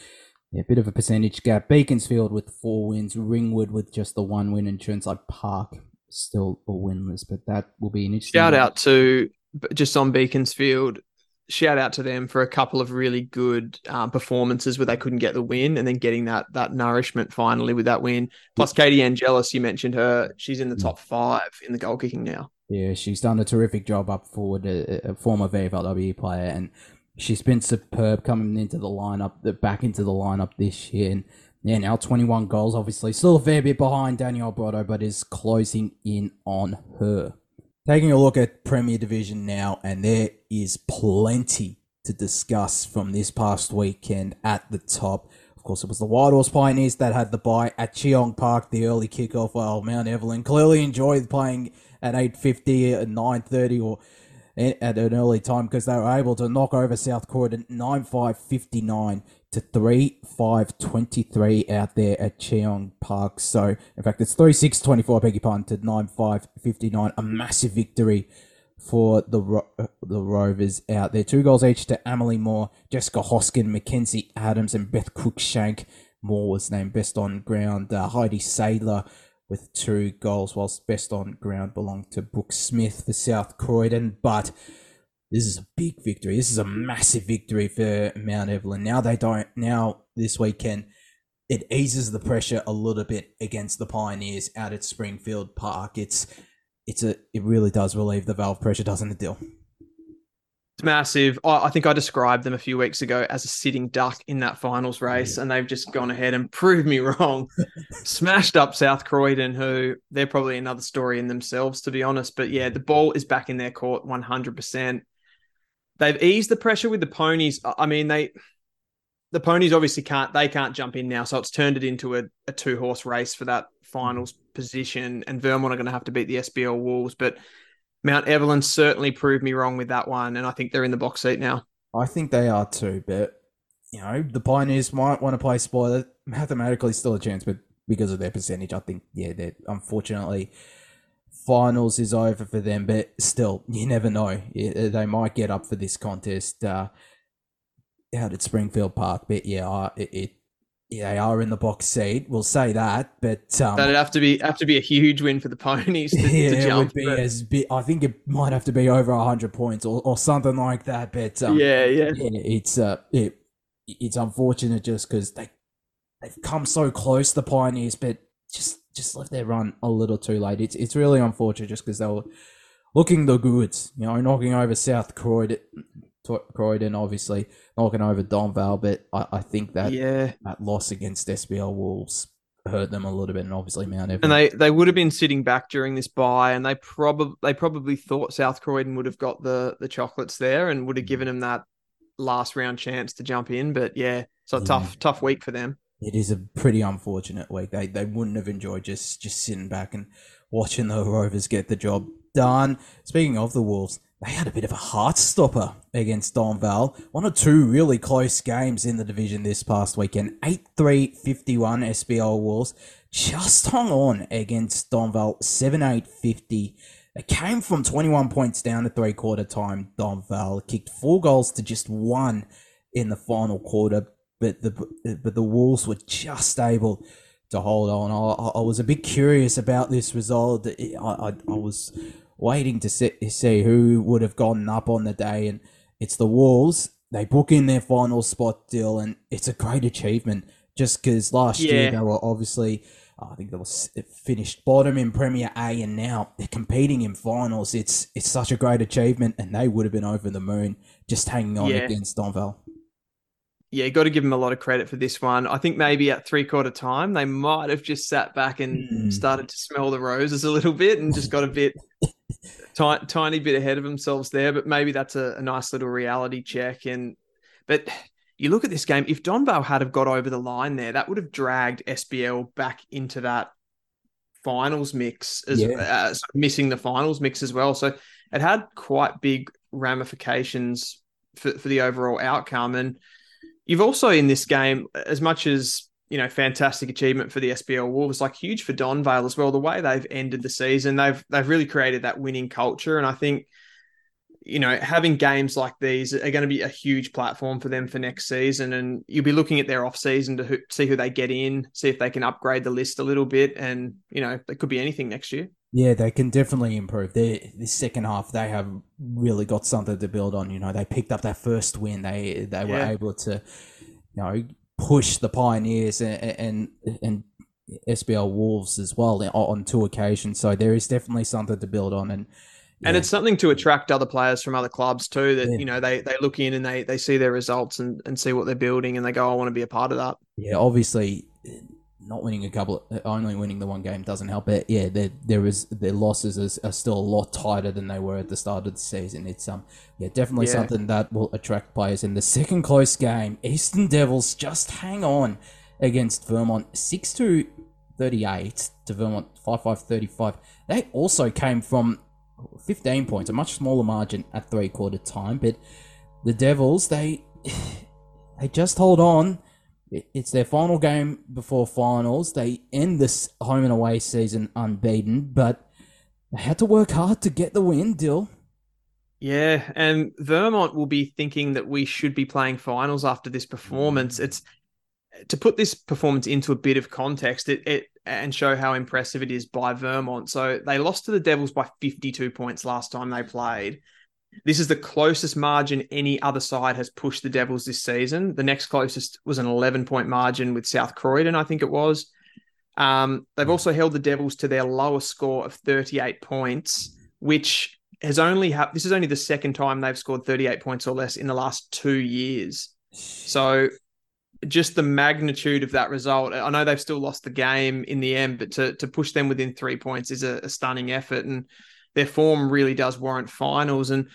yeah, a bit of a percentage gap. Beaconsfield with four wins, Ringwood with just the one win, and Chirnside Park still a winless. But that will be an interesting. Shout out to just on Beaconsfield. Shout out to them for a couple of really good um, performances where they couldn't get the win, and then getting that that nourishment finally with that win. Plus, Katie Angelis, you mentioned her; she's in the top five in the goal kicking now. Yeah, she's done a terrific job up forward, a, a former VFLW player, and she's been superb coming into the lineup, the back into the lineup this year. And yeah, now 21 goals, obviously. Still a fair bit behind Danielle Brotto, but is closing in on her. Taking a look at Premier Division now, and there is plenty to discuss from this past weekend at the top. Of course, it was the Whitehorse Pioneers that had the bye at Cheong Park, the early kickoff. While Mount Evelyn clearly enjoyed playing at 8.50 and uh, 9.30 or at an early time because they were able to knock over South Croydon 9 5 59 to 3 5 23 out there at Cheong Park. So, in fact, it's 3 6 24, beg your pardon, to 9 5 59. A massive victory for the Ro- the Rovers out there. Two goals each to Emily Moore, Jessica Hoskin, Mackenzie Adams, and Beth Cruikshank. Moore was named best on ground. Uh, Heidi Sadler with two goals, whilst best on ground belonged to Brooke Smith for South Croydon. But this is a big victory. This is a massive victory for Mount Evelyn. Now they don't. Now this weekend, it eases the pressure a little bit against the Pioneers out at Springfield Park. It's it's a it really does relieve the valve pressure, doesn't it, Dill? It's massive. I I think I described them a few weeks ago as a sitting duck in that finals race, and they've just gone ahead and proved me wrong. Smashed up South Croydon, who they're probably another story in themselves, to be honest. But yeah, the ball is back in their court 100%. They've eased the pressure with the ponies. I I mean, they the ponies obviously can't they can't jump in now, so it's turned it into a, a two horse race for that finals position. And Vermont are going to have to beat the SBL Wolves, but Mount Evelyn certainly proved me wrong with that one, and I think they're in the box seat now. I think they are too, but you know the Pioneers might want to play spoiler. Mathematically, still a chance, but because of their percentage, I think yeah, they're unfortunately finals is over for them. But still, you never know. They might get up for this contest uh, out at Springfield Park. But yeah, it, they are in the box seat. We'll say that, but um, That'd have to be have to be a huge win for the ponies to, yeah, to it would be but- as big. I think it might have to be over hundred points or, or something like that. But um, yeah, yeah. yeah, it's uh, it, it's unfortunate just because they they've come so close, the Pioneers, but just just left their run a little too late. It's it's really unfortunate just because they were looking the goods, you know, knocking over South Croydon, to- Croydon, obviously knocking over Donvale, but I, I think that yeah. that loss against SBL Wolves hurt them a little bit, and obviously Mount Evelyn. And they they would have been sitting back during this bye, and they probably they probably thought South Croydon would have got the the chocolates there and would have mm. given them that last round chance to jump in. But yeah, so Yeah. tough tough week for them. it is a pretty unfortunate week. They they wouldn't have enjoyed just just sitting back and watching the Rovers get the job done. Speaking of the Wolves, they had a bit of a heart stopper against Donvale. One or two really close games in the division this past weekend. 8-3 51 SBL Wolves just hung on against Donvale 7-8 50. It came from 21 points down at three quarter time. Donvale kicked four goals to just one in the final quarter, but the but the Wolves were just able to hold on. I, I- I was a bit curious about this result. I, I, I was waiting to see, see who would have gotten up on the day, and it's the Wolves. They book in their final spot deal, and it's a great achievement. Just because last year they were obviously, oh, I think they were finished bottom in Premier A, and now they're competing in finals. It's it's such a great achievement, and they would have been over the moon just hanging on Yeah. against Donvale. Yeah, got to give them a lot of credit for this one. I think maybe at three quarter time they might have just sat back and Mm. started to smell the roses a little bit and just got a bit ti- tiny bit ahead of themselves there. But maybe that's a, a nice little reality check. And but you look at this game. If Donvale had have got over the line there, that would have dragged SBL back into that finals mix as Yeah. uh, sort missing the finals mix as well. So it had quite big ramifications for, for the overall outcome. And you've also in this game, as much as you know, fantastic achievement for the SBL Wolves, like huge for Donvale as well. The way they've ended the season, they've they've really created that winning culture, and I think you know having games like these are going to be a huge platform for them for next season. And you'll be looking at their off season to who, see who they get in, see if they can upgrade the list a little bit, and you know, it could be anything next year. Yeah, they can definitely improve. They this second half, they have really got something to build on. You know, they picked up that first win. They they were able to, you know, push the Pioneers and and, and SBL Wolves as well on- two occasions. So there is definitely something to build on. And And it's something to attract other players from other clubs too. That Yeah. you know they they look in and they they see their results and and see what they're building, and they go, I want to be a part of that. yeah, obviously. Not winning a couple, only winning the one game doesn't help. But yeah, there there is their losses are, are still a lot tighter than they were at the start of the season. It's um yeah definitely Yeah. something that will attract players. In the second close game, Eastern Devils just hang on against Vermont six to thirty eight to Vermont five five thirty five. They also came from 15 points, a much smaller margin at three quarter time. But the Devils, they they just hold on. It's their final game before finals. They end this home and away season unbeaten, but they had to work hard to get the win, Dill. Yeah, and Vermont will be thinking that we should be playing finals after this performance. It's to put this performance into a bit of context, it, it and show how impressive it is by Vermont. So they lost to the Devils by 52 points last time they played. This is the closest margin any other side has pushed the Devils this season. The next closest was an 11 point margin with South Croydon, I think it was. Um, they've also held the Devils to their lowest score of 38 points, which has only ha- this is only the second time they've scored 38 points or less in the last two years. So just the magnitude of that result. I know they've still lost the game in the end, but to to push them within three points is a, a stunning effort, and their form really does warrant finals. And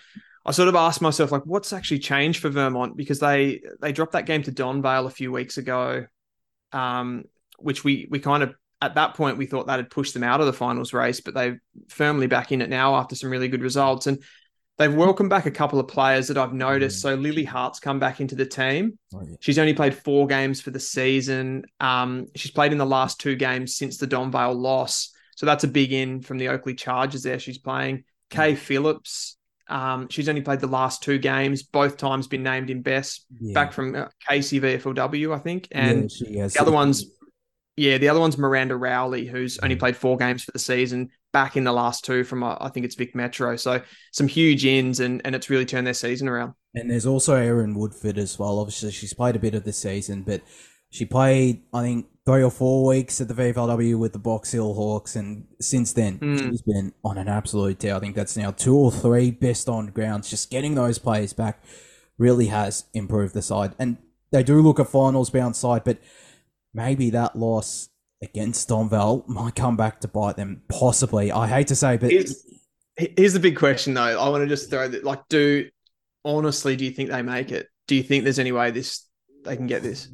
I sort of asked myself, like, what's actually changed for Vermont because they they dropped that game to Donvale a few weeks ago, um, which we we kind of at that point we thought that had pushed them out of the finals race, but they're firmly back in it now after some really good results. And They've welcomed back a couple of players that I've noticed. Mm. So Lily Hart's come back into the team. Oh, yeah. She's only played four games for the season. Um, she's played in the last two games since the Donvale loss. So that's a big in from the Oakleigh Chargers there. She's playing. Kay mm. Phillips. Um, she's only played the last two games. Both times been named in best. Yeah. Back from uh, Casey VFLW, I think. And yeah, the other one's yeah, the other one's Miranda Rowley, who's only mm. played four games for the season back in the last two from uh, I think it's Vic Metro. So some huge ins and and it's really turned their season around. And there's also Erin Woodford as well. Obviously, she's played a bit of the season, but she played I think three or four weeks at the VFLW with the Box Hill Hawks, and since then mm. she's been on an absolute tear. I think that's now two or three best on grounds. Just getting those players back really has improved the side, and they do look a finals bound side, but maybe that loss against Donvale might come back to bite them. Possibly. I hate to say, but here's, here's the big question though. I want to just throw that. Like, do honestly, do you think they make it? Do you think there's any way this they can get this?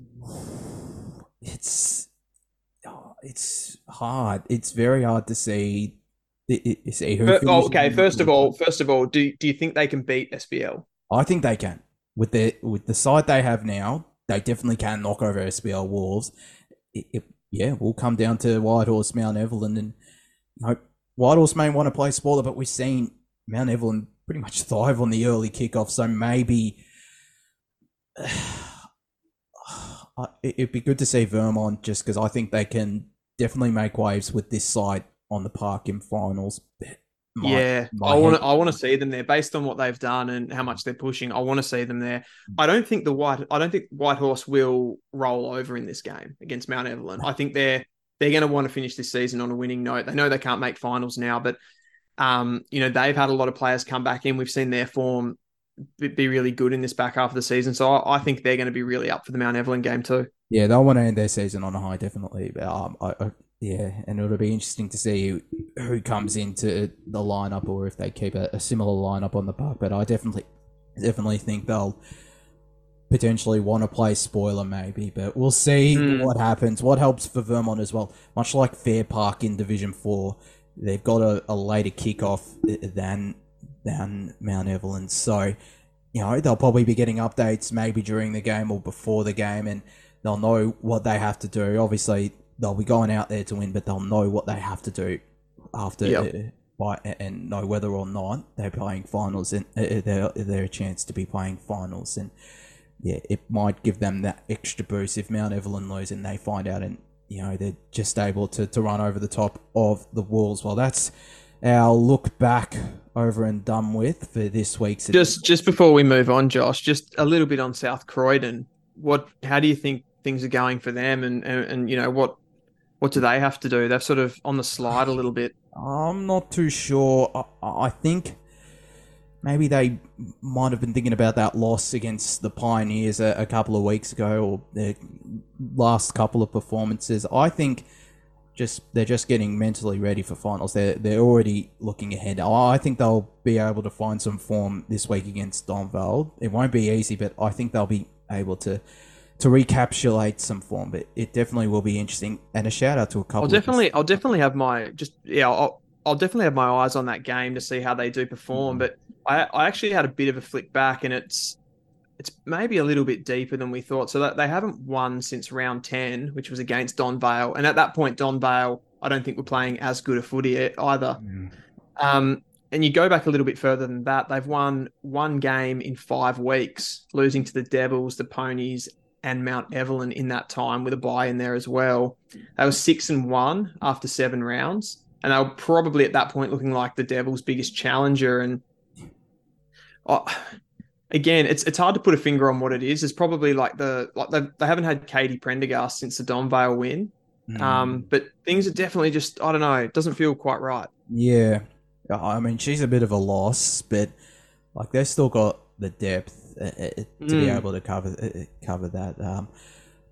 It's oh, it's hard. It's very hard to see. See who. But, oh, okay. First of all, first of all, do do you think they can beat SBL? I think they can with the with the side they have now. They definitely can knock over SBL Wolves. It, it, yeah, we'll come down to Whitehorse, Mount Evelyn, and you know, Whitehorse may want to play spoiler, but we've seen Mount Evelyn pretty much thrive on the early kickoff, so maybe uh, it'd be good to see Vermont just because I think they can definitely make waves with this side on the park in finals. My, yeah, my I want to. I want to see them there based on what they've done and how much they're pushing. I want to see them there. Mm. I don't think the white. I don't think Whitehorse will roll over in this game against Mount Evelyn. I think they're they're going to want to finish this season on a winning note. They know they can't make finals now, but um, you know they've had a lot of players come back in. We've seen their form be really good in this back half of the season, so I, I think they're going to be really up for the Mount Evelyn game too. Yeah, they'll want to end their season on a high, definitely. Um, I, yeah, and it'll be interesting to see who comes into the lineup or if they keep a, a similar lineup on the park. But I definitely, definitely think they'll potentially want to play spoiler maybe, but we'll see mm. what happens. What helps for Vermont as well, much like Fair Park in Division Four, they've got a, a later kickoff than than Mount Evelyn, so you know they'll probably be getting updates maybe during the game or before the game, and they'll know what they have to do. Obviously, they'll be going out there to win, but they'll know what they have to do after yep. uh, by, and know whether or not they're playing finals and uh, uh, they're they're a chance to be playing finals and yeah, it might give them that extra boost if Mount Evelyn lose and they find out and you know they're just able to, to run over the top of the walls. Well, that's our look back over and done with for this week's. Just just before we move on, Josh, just a little bit on South Croydon. What? How do you think things are going for them? And and, and you know what what do they have to do? They're sort of on the slide a little bit. I'm not too sure. I, I think maybe they might have been thinking about that loss against the Pioneers a, a, couple of weeks ago or their last couple of performances. I think just they're just getting mentally ready for finals. They're they're already looking ahead. I think they'll be able to find some form this week against Donvale. It won't be easy, but I think they'll be able to to recapitulate some form, but it definitely will be interesting. And a shout out to a couple. I'll definitely, I'll definitely have my just yeah. I'll, I'll definitely have my eyes on that game to see how they do perform. Mm-hmm. But I, I actually had a bit of a flick back, and it's it's maybe a little bit deeper than we thought. So that they haven't won since round ten, which was against Donvale, and at that point, Donvale, I don't think we're playing as good a footy either. Mm. Um, and you go back a little bit further than that, they've won one game in five weeks, losing to the Devils, the Ponies, and Mount Evelyn in that time with a bye in there as well. They were six and one after seven rounds, and they were probably at that point looking like the Devils' biggest challenger. And oh, again, it's it's hard to put a finger on what it is. It's probably like the like they, they haven't had Katie Prendergast since the Donvale win. Mm. Um, but things are definitely just I don't know. It doesn't feel quite right. Yeah, I mean she's a bit of a loss, but like they've still got the depth uh, uh, to be Mm. able to cover uh, cover that. Um,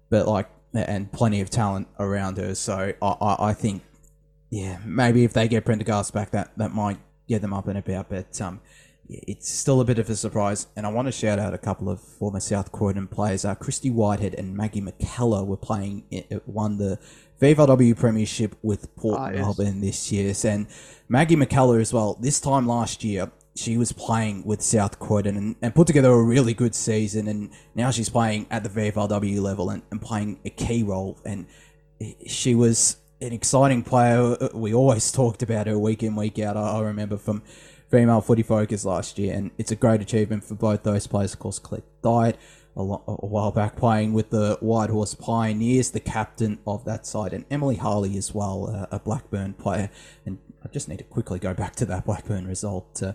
but like and plenty of talent around her, so I, I, I think yeah maybe if they get Prendergast back, that that might get them up and about. But um, it's still a bit of a surprise, and I want to shout out a couple of former South Croydon players. Uh, Christy Whitehead and Maggie McKellar were playing it, won the VFLW Premiership with Port Ah, yes. Melbourne this year, and Maggie McKellar as well. This time last year, she was playing with South Croydon and, and put together a really good season, and now she's playing at the VFLW level and, and playing a key role. And she was an exciting player. We always talked about her week in, week out. I, I remember from female footy focus last year, and it's a great achievement for both those players. Of course, Click died a, a while back playing with the Whitehorse Pioneers, the captain of that side, and Emily Harley as well, uh, a Blackburn player. And I just need to quickly go back to that Blackburn result. Uh,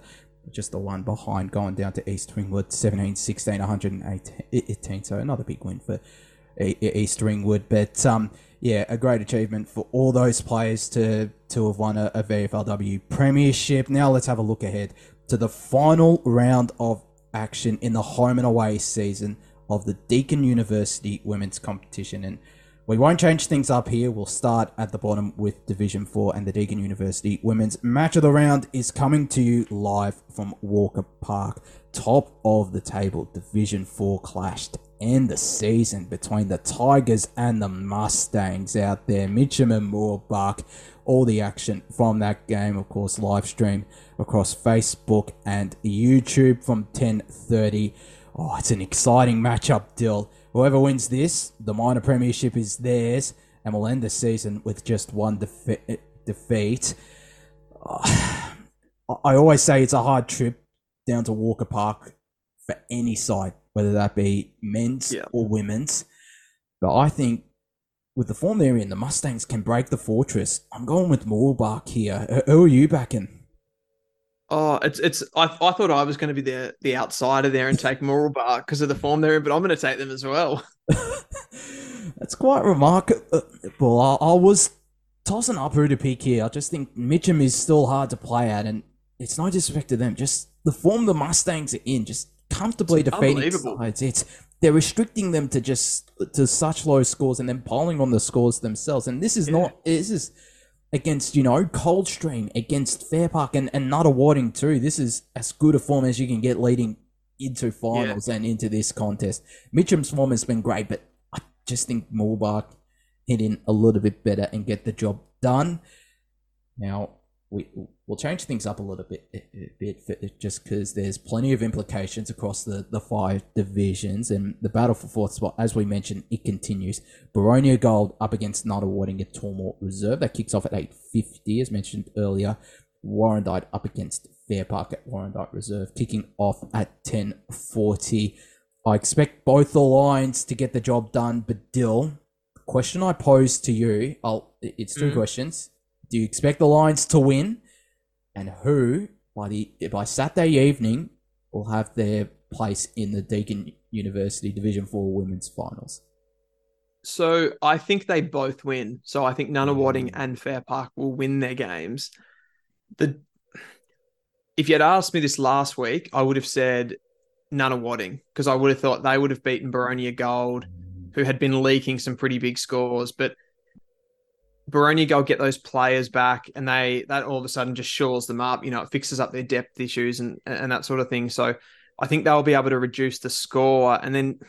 just the one behind going down to East Ringwood 17 16 118 so another big win for East Ringwood but um yeah a great achievement for all those players to to have won a, a VFLW premiership now let's have a look ahead to the final round of action in the home and away season of the Deakin University women's competition and we won't change things up here. We'll start at the bottom with Division 4 and the Deakin University Women's Match of the Round is coming to you live from Walker Park. Top of the table, Division 4 clash end the season between the Tigers and the Mustangs out there. Mitcham and Mooroolbark. All the action from that game, of course, live stream across Facebook and YouTube from 10.30. Oh, it's an exciting matchup, Dill. Whoever wins this, the minor premiership is theirs, and we'll end the season with just one defe- defeat. I I always say it's a hard trip down to Walker Park for any side, whether that be men's Yeah. or women's. But I think with the form they're in, the Mustangs can break the fortress. I'm going with Mooroolbark here. Who are you backing? Oh, it's it's. I, I thought I was going to be the the outsider there and take Moral because of the form they're in, but I'm going to take them as well. That's quite remarkable. I, I was tossing up who to pick here. I just think Mitcham is still hard to play at, and it's no disrespect to them. Just the form the Mustangs are in, just comfortably It's defeating sides. It's they're restricting them to just to such low scores, and then piling on the scores themselves. And this is Yeah. not. This is against you know Coldstream, against Fair Park, and and Nunawading too. This is as good a form as you can get leading into finals and into this contest. Mitcham's form has been great, but I just think Mooroolbark hit in a little bit better and get the job done. Now we we'll change things up a little bit, a a bit for, just because there's plenty of implications across the, the five divisions and the battle for fourth spot. As we mentioned, it continues. Boronia Gold up against Nunawading at Tormore Reserve. That kicks off at eight fifty, as mentioned earlier. Warrandyte up against Fair Park at Warrandyte Reserve, kicking off at ten forty. I expect both the lines to get the job done, but Dill, question I pose to you, I'll, it's two Mhm. questions. Do you expect the Lions to win? And who by the by Saturday evening will have their place in the Deakin University Division Four Women's Finals? So I think they both win. So I think Nunawading and Fair Park will win their games. The if you had asked me this last week, I would have said Nunawading because I would have thought they would have beaten Boronia Gold, who had been leaking some pretty big scores. But Boronia Gold get those players back, and they that all of a sudden just shores them up. You know, it fixes up their depth issues and and that sort of thing. So I think they'll be able to reduce the score, and then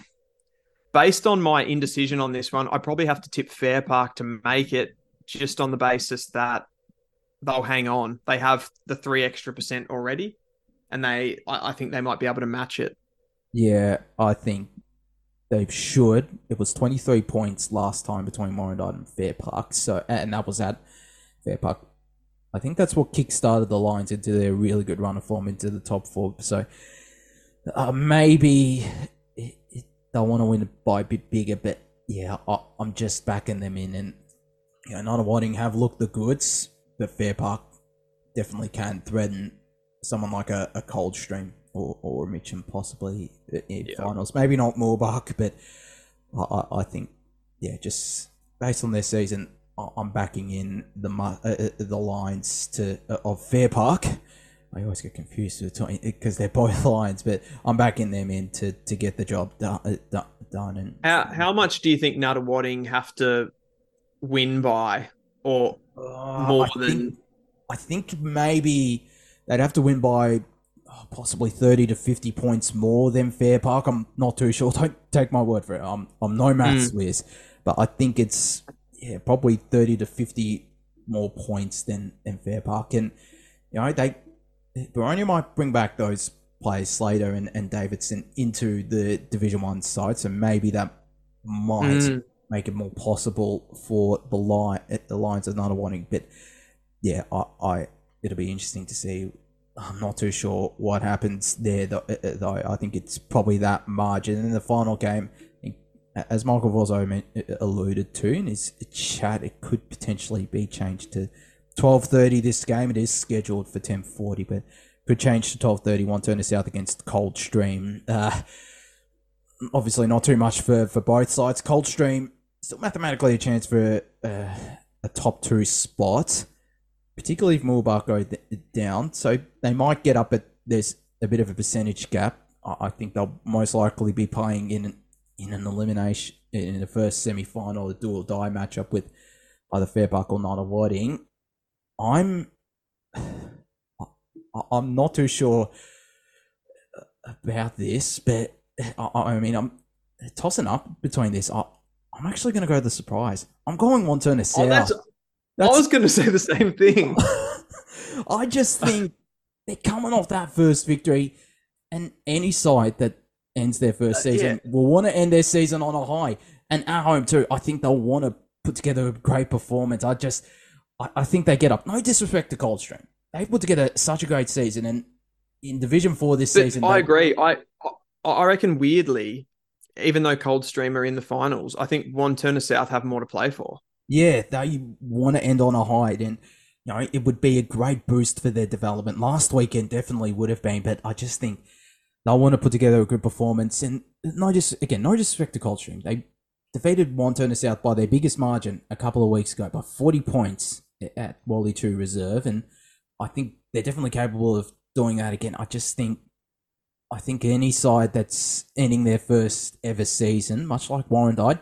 based on my indecision on this one, I probably have to tip Fair Park to make it just on the basis that they'll hang on. They have the three extra percent already, and they I, I think they might be able to match it. Yeah, I think they should. It was 23 points last time between Warrandyte and Fair Park, so and that was at Fair Park. I think that's what kickstarted the Lions into their really good run of form into the top four. So uh, maybe they'll want to win by a bit bigger, but yeah, I, I'm just backing them in. And you know, Nunawading have looked the goods, but Fair Park definitely can threaten someone like a, a Coldstream or, or a Mitcham possibly in Yeah. finals. Maybe not Mooroolbark, but I, I, I think, yeah, just based on their season, I'm backing in the uh, uh, the lines to uh, of Fair Park. I always get confused because they're both lines, but I'm backing them in to, to get the job done. Uh, done and How how much do you think Nunawading have to win by, or Uh, more I than think, I think maybe they'd have to win by possibly 30 to 50 points more than Fair Park. I'm not too sure. Don't take my word for it. I'm, I'm no maths whiz, but I think it's yeah probably 30 to 50 more points than, than Fair Park. And, you know, they Boronia might bring back those players Slater and, and Davidson into the Division One side, so maybe that might Mm. make it more possible for the line the Lions of Nunawading. But yeah, I, I it'll be interesting to see. I'm not too sure what happens there, though. uh. I think it's probably that margin in the final game. As Michael uh, alluded to in his chat, it could potentially be changed to 12:30 this game. It is scheduled for 10:40, but could change to 12:30. Wantirna South against Coldstream. Uh, obviously, not too much for for both sides. Coldstream still mathematically a chance for uh, a top two spot, particularly if Mooroolbark go th- down. So they might get up at there's a bit of a percentage gap. I, I think they'll most likely be playing in an, in an elimination in the first semi final, a do or die matchup with either Fair Park or Nunawading. I'm I'm not too sure about this, but I, I mean I'm tossing up between this. I, I'm actually going to go the surprise. I'm going one turn to Oh, south. That's, I was going to say the same thing. I just think they're coming off that first victory, and any side that ends their first Uh, season will want to end their season on a high. And at home too, I think they'll want to put together a great performance. I just, I, I think they get up. No disrespect to Coldstream, they put together such a great season, and in Division Four this But season, I they- agree. I I I reckon weirdly, even though Coldstream are in the finals, I think Wantirna South have more to play for. Yeah, they want to end on a high, and you know it would be a great boost for their development. Last weekend definitely would have been, but I just think they want to put together a good performance. And no, just again, no disrespect to Coldstream, they defeated Wantirna South by their biggest margin a couple of weeks ago by forty points at Wally Tew Reserve, and I think they're definitely capable of doing that again. I just think. I think any side that's ending their first ever season, much like Warrandyte,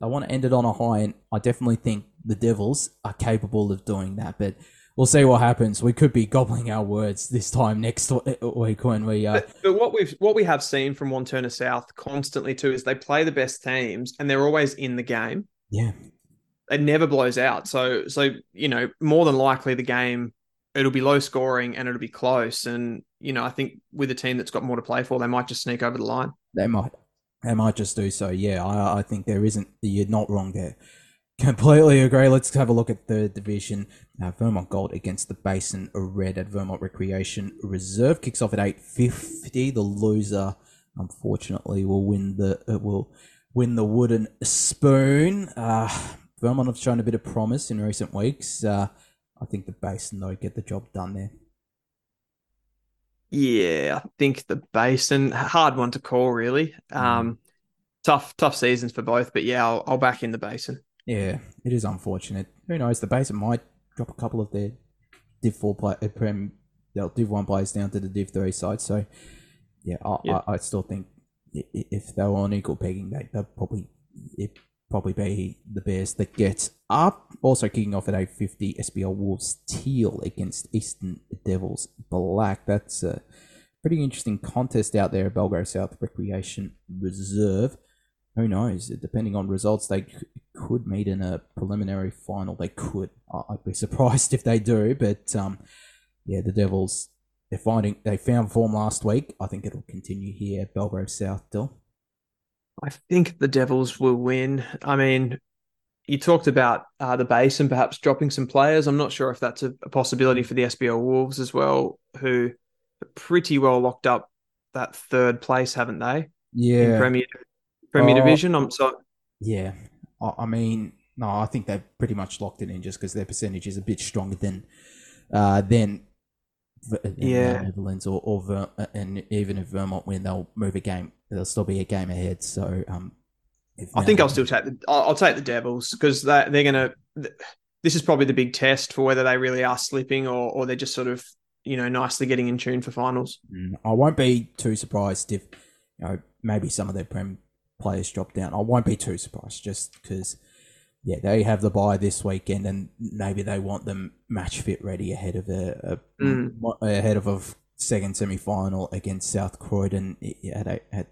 they want to end it on a high, and I definitely think the Devils are capable of doing that. But we'll see what happens. We could be gobbling our words this time next week when we. Uh, But, but what we've what we have seen from Wantirna South constantly too is they play the best teams and they're always in the game. yeah, It never blows out. So so you know more than likely the game it'll be low scoring and it'll be close. And you know I think with a team that's got more to play for, they might just sneak over the line. they might. They might just do so. Yeah, I, I think there isn't. You're not wrong there. Completely agree. Let's have a look at the division. Uh, Vermont Gold against the Basin Red at Vermont Recreation Reserve kicks off at eight fifty. The loser, unfortunately, will win the uh, will win the wooden spoon. Uh, Vermont have shown a bit of promise in recent weeks. Uh, I think the Basin though get the job done there. Yeah, I think the Basin hard one to call really. Um, tough tough seasons for both, but yeah, I'll, I'll back in the Basin. Yeah, it is unfortunate. Who knows? The Basin might drop a couple of their Div Four play, uh, Prem, they'll Div One players down to the Div Three side. So, yeah, I, Yeah. I, I still think if they were on equal pegging, they they'd probably it probably be the Bears that get up. Also kicking off at eight fifty, SBL Wolves Teal against Eastern Devils Black. That's a pretty interesting contest out there at Belgrave South Recreation Reserve. who knows? Depending on results, they could meet in a preliminary final. They could. I'd be surprised if they do, but um, yeah, the Devils. They're finding they found form last week. I think it'll continue here at Belgrave South. Dill. I think the Devils will win. I mean, you talked about uh, the Basin perhaps dropping some players. I'm not sure if that's a, a possibility for the SBL Wolves as well, who are pretty well locked up that third place, haven't they? In Yeah, Premier Premier Oh. Division. I'm so yeah. I, I mean, no, I think they've pretty much locked it in just because their percentage is a bit stronger than uh, than uh, Yeah. Netherlands or, or Ver- uh, and even if Vermont win, they'll move a game. They'll still be a game ahead. So um, if I think I'll still take the I'll, I'll take the Devils because they they're gonna. This is probably the big test for whether they really are slipping or or they're just sort of you know nicely getting in tune for finals. Mm, I won't be too surprised if you know maybe some of their prem players drop down. I won't be too surprised just because yeah they have the bye this weekend and maybe they want them match fit ready ahead of a, a Mm. ahead of a second semi final against South Croydon at a, at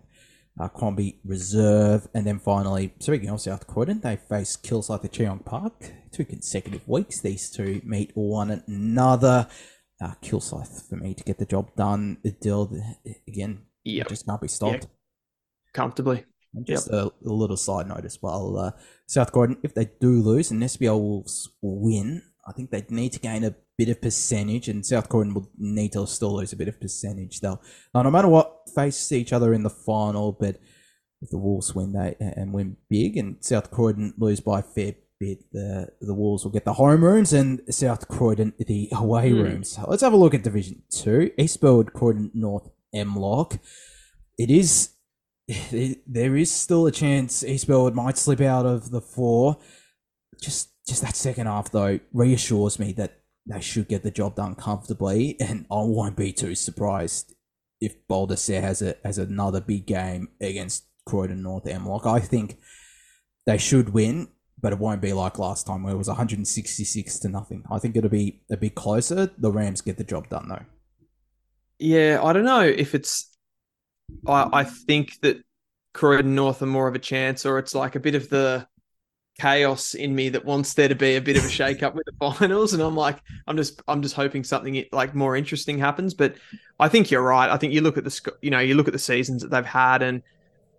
uh, Crombie Reserve, and then finally speaking of South Croydon, they face Kilsyth at Cheong Park two consecutive weeks. These two meet one another. Uh, Kilsyth for me to get the job done. Dill again Yep. just can't be stopped. Comfortably. Just a, a little side note as well. Uh, South Croydon, if they do lose and SBL Wolves win, I think they need to gain a bit of percentage, and South Croydon will need to still lose a bit of percentage. They'll, now, no matter what, face each other in the final, but if the Wolves win they and win big, and South Croydon lose by a fair bit, the the Wolves will get the home rooms, and South Croydon the away Hmm. rooms. Let's have a look at Division Two: East Burwood, Croydon, North, MLOC. It is there is still a chance East Burwood might slip out of the four. Just just that second half though reassures me that they should get the job done comfortably, and I won't be too surprised if Baldessar has a has another big game against Croydon North MLOC. I think they should win, but it won't be like last time where it was 166 to nothing. I think it'll be a bit closer. The Rams get the job done though. Yeah, I don't know if it's. I I think that Croydon North are more of a chance, or it's like a bit of the chaos in me that wants there to be a bit of a shake up with the finals, and I'm like, I'm just I'm just hoping something like more interesting happens. But I think you're right. I think you look at the sc- you know you look at the seasons that they've had, and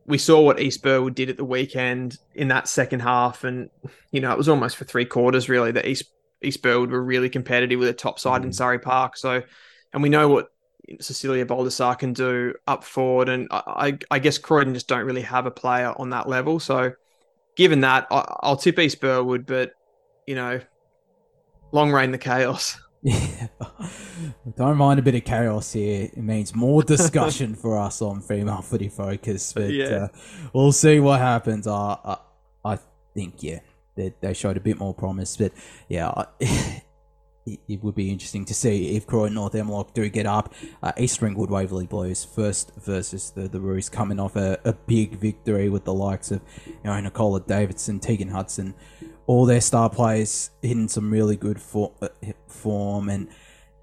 we saw what East Burwood did at the weekend in that second half, and you know it was almost for three quarters really that East East Burwood were really competitive with a top side in mm. Surrey Park. So, and we know what Cecilia Baldessar can do up forward, and I, I, I guess Croydon just don't really have a player on that level. So, given that, I, I'll tip East Burwood, but you know, long reign the chaos. Yeah, don't mind a bit of chaos here. It means more discussion for us on female footy focus, but Yeah. uh, we'll see what happens. I, I, I think yeah, they, they showed a bit more promise, but yeah, I, it, would be interesting to see if Croydon North MLOC do get up. Uh, East Ringwood Waverley Blues first versus the the Roos coming off a, a big victory with the likes of you know Nicola Davidson, Tegan Hudson, all their star players hitting some really good for, uh, form, and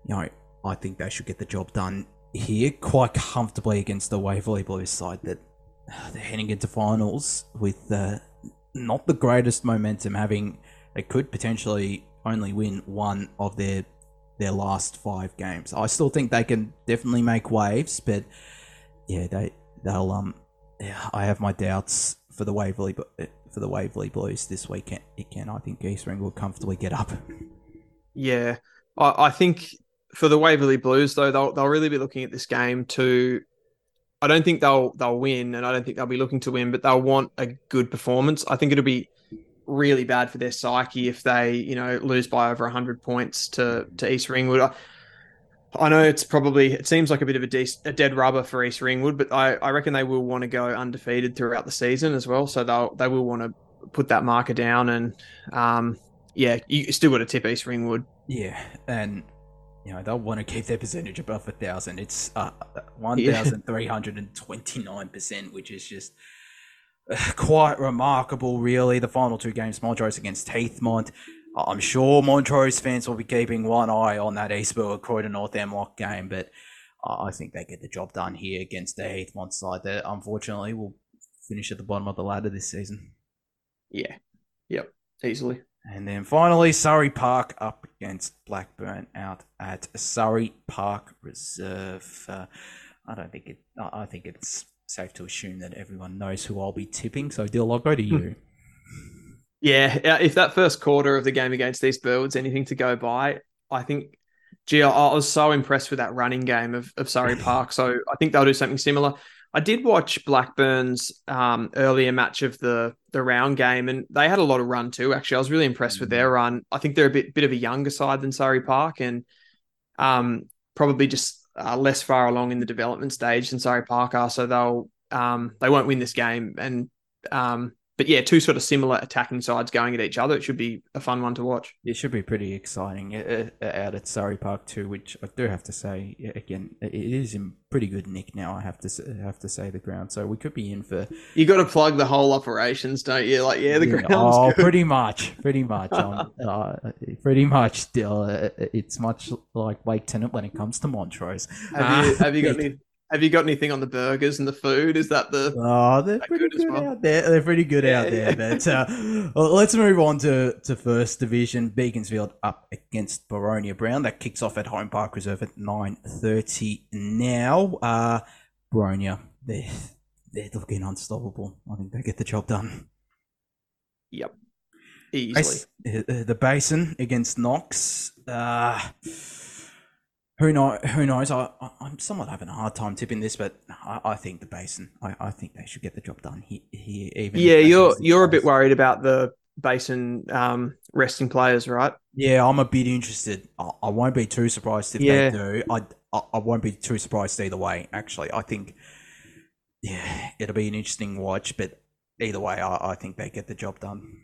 you know I think they should get the job done here quite comfortably against the Waverley Blues side that uh, they're heading into finals with uh, not the greatest momentum, having they could potentially only win one of their their last five games. I still think they can definitely make waves, but yeah, they they'll um yeah, I have my doubts for the Waverley Bu- for the Waverley Blues this weekend. Again, I think East Ring will comfortably get up. Yeah, I, I think for the Waverley Blues though, they'll they'll really be looking at this game to. I don't think they'll they'll win, and I don't think they'll be looking to win, but they'll want a good performance. I think it'll be really bad for their psyche if they you know lose by over hundred points to to East Ringwood. I, I know it's probably it seems like a bit of a, de- a dead rubber for East Ringwood, but I, I reckon they will want to go undefeated throughout the season as well. So they'll they will want to put that marker down, and um, yeah, you still got to tip East Ringwood. Yeah, and you know they'll want to keep their percentage above a thousand. It's uh, one thousand three hundred and twenty nine percent, which is just uh, quite remarkable, really. The final two games, Montrose against Heathmont. I'm sure Montrose fans will be keeping one eye on that East Burwood Croydon North MLOC game, but I think they get the job done here against the Heathmont side that unfortunately will finish at the bottom of the ladder this season. Yeah. Yep. Easily. And then finally, Surrey Park up against Blackburn out at Surrey Park Reserve. Uh, I don't think it. I think it's safe to assume that everyone knows who I'll be tipping. So, Dill, I'll go to you. Yeah, if that first quarter of the game against East Burwood's anything to go by, I think, gee, I I was so impressed with that running game of, of Surrey Park. So I think they'll do something similar. I did watch Blackburn's um, earlier match of the the round game, and they had a lot of run too. Actually, I was really impressed with their run. I think they're a bit bit of a younger side than Surrey Park, and um, probably just uh, less far along in the development stage than Surrey Park are. So they'll um, they won't win this game, and um, but yeah, two sort of similar attacking sides going at each other. It should be a fun one to watch. It should be pretty exciting uh, uh, out at Surrey Park too, which I do have to say again, it is in pretty good nick now. I have to s- have to say the ground, so we could be in for You got to plug the whole operations, don't you? Like, yeah, the Yeah, ground's oh, good. pretty much, pretty much, um, uh, pretty much. Still, uh, it's much like Wake Tennant when it comes to Montrose. Have you Uh, have you got any have you got anything on the burgers and the food? Is that the Oh, they're pretty good good well. out there. They're pretty good out Yeah, there. But uh, well, let's move on to, to first division. Beaconsfield up against Boronia Brown. That kicks off at Holm Park Reserve at nine thirty now. Uh, Boronia, they're they're looking unstoppable. I think they get the job done. Yep. Easily. Bas- uh, the Basin against Knox. Uh, who know? Who knows? I, I, I'm somewhat having a hard time tipping this, but I, I think the Basin. I, I think they should get the job done here. here even Yeah, you're you're a bit worried about the basin um, resting players, right? Yeah, I'm a bit interested. I, I won't be too surprised if Yeah. they do. I, I I won't be too surprised either way. Actually, I think yeah, it'll be an interesting watch. But either way, I, I think they get the job done.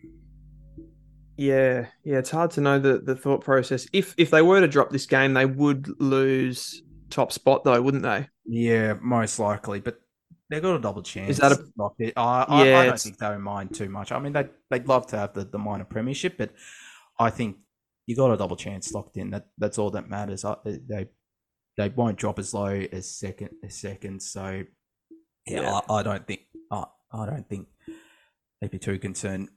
Yeah, yeah. It's hard to know the the thought process. If if they were to drop this game, they would lose top spot though, wouldn't they? Yeah, most likely, but they've got a double chance. Is that a- it- I, I, Yeah, I don't think they would mind too much. I mean, they they'd love to have the, the minor premiership, but I think you got a double chance locked in. That that's all that matters. I, they they won't drop as low as second as second. So yeah, Yeah. I, I don't think I, I don't think they'd be too concerned.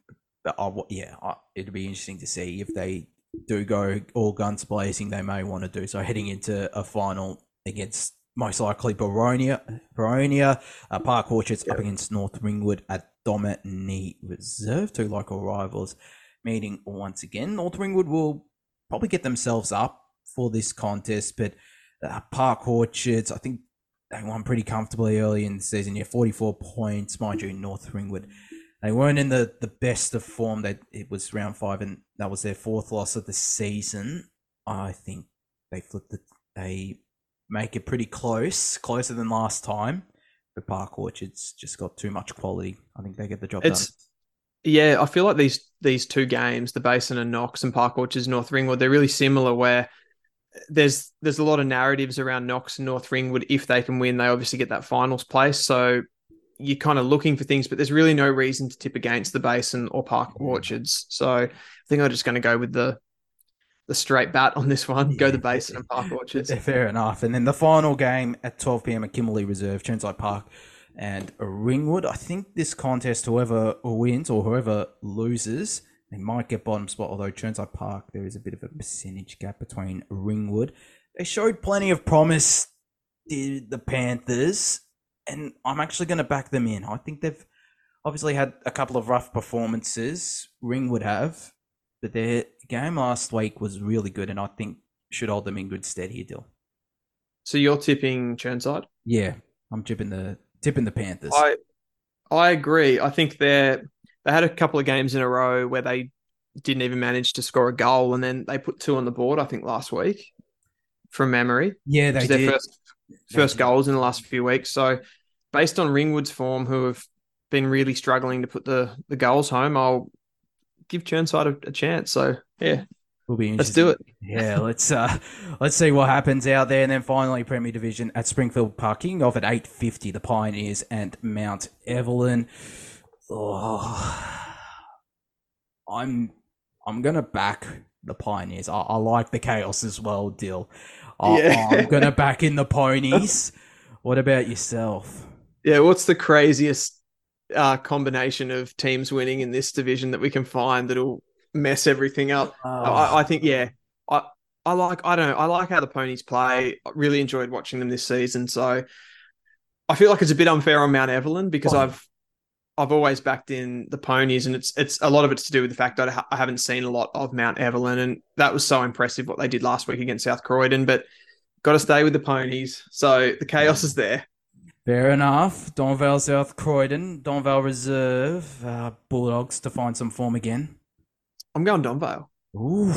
But I, yeah, I, it'd be interesting to see if they do go all guns blazing. They may want to do so heading into a final against most likely Boronia, Boronia, uh, Park Orchards up against North Ringwood at Domeney Reserve, two local rivals meeting once again. North Ringwood will probably get themselves up for this contest, but uh, Park Orchards, I think they won pretty comfortably early in the season. Yeah, 44 points, mind you, North Ringwood. They weren't in the, the best of form. They, it was round five, and that was their fourth loss of the season. I think they flipped it. They make it pretty close, closer than last time. But Park Orchards just got too much quality. I think they get the job It's done. yeah. I feel like these these two games, the Basin and Knox and Park Orchards, North Ringwood, they're really similar. Where there's there's a lot of narratives around Knox and North Ringwood. If they can win, they obviously get that finals place. So you're kind of looking for things, but there's really no reason to tip against the Basin or Park mm. Orchards. So I think I'm just going to go with the the straight bat on this one. Go the Basin and Park Orchards. Fair enough. And then the final game at 12 p.m. at Kimberley Reserve, Chirnside Park and Ringwood. I think this contest, whoever wins or whoever loses, they might get bottom spot. Although Chirnside Park, there is a bit of a percentage gap between Ringwood. They showed plenty of promise, did the Panthers, and I'm actually going to back them in. I think they've obviously had a couple of rough performances. Ring would have, but their game last week was really good, and I think should hold them in good stead here, Dill. So you're tipping Chirnside? Yeah, I'm tipping the tipping the Panthers. I I agree. I think they're they had a couple of games in a row where they didn't even manage to score a goal, and then they put two on the board. I think last week, from memory, yeah, they did. first first goals in the last few weeks. So, based on Ringwood's form, who have been really struggling to put the the goals home, I'll give Chirnside a, a chance. So, yeah, Will be let's do it. Yeah, let's uh let's see what happens out there, and then finally Premier Division at Springfield Park, kicking off at eight fifty. The Pioneers and Mount Evelyn. Oh, I'm I'm gonna back the Pioneers. I, I like the chaos as well, Dill. I, Yeah. I'm gonna back in the ponies. What about yourself? yeah. What's the craziest uh, combination of teams winning in this division that we can find that'll mess everything up. Oh. I, I think, yeah, I I like I don't know I like how the ponies play. I really enjoyed watching them this season. So I feel like it's a bit unfair on Mount Evelyn because Oh. I've I've always backed in the ponies, and it's it's a lot of it's to do with the fact that I, ha- I haven't seen a lot of Mount Evelyn, and that was so impressive what they did last week against South Croydon. But got to stay with the ponies. So the chaos is there. Fair enough. Donvale South Croydon, Donvale Reserve, uh, Bulldogs to find some form again. I'm going Donvale. Ooh.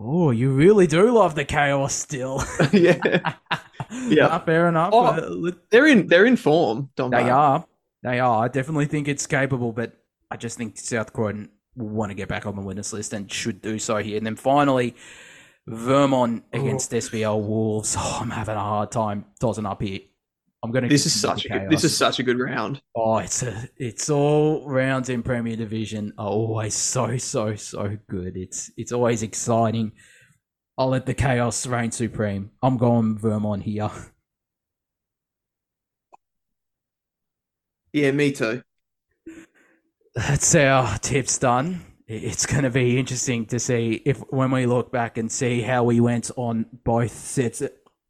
Oh, you really do love the chaos still. yeah, Yeah. Nah, fair enough. Oh, Uh, they're in they're in form. Donvale. they are. They are. I definitely think it's capable, but I just think South Croydon will want to get back on the winners list and should do so here. And then finally, Vermont oh. against SBL Wolves. Oh, I'm having a hard time tossing up here. I'm going to. This is such a good, this is such a good round. Oh, it's a, it's all rounds in Premier Division are always so so so good. It's it's always exciting. I'll let the chaos reign supreme. I'm going Vermont here. Yeah, me too. That's our tips done. It's going to be interesting to see if when we look back and see how we went on both sets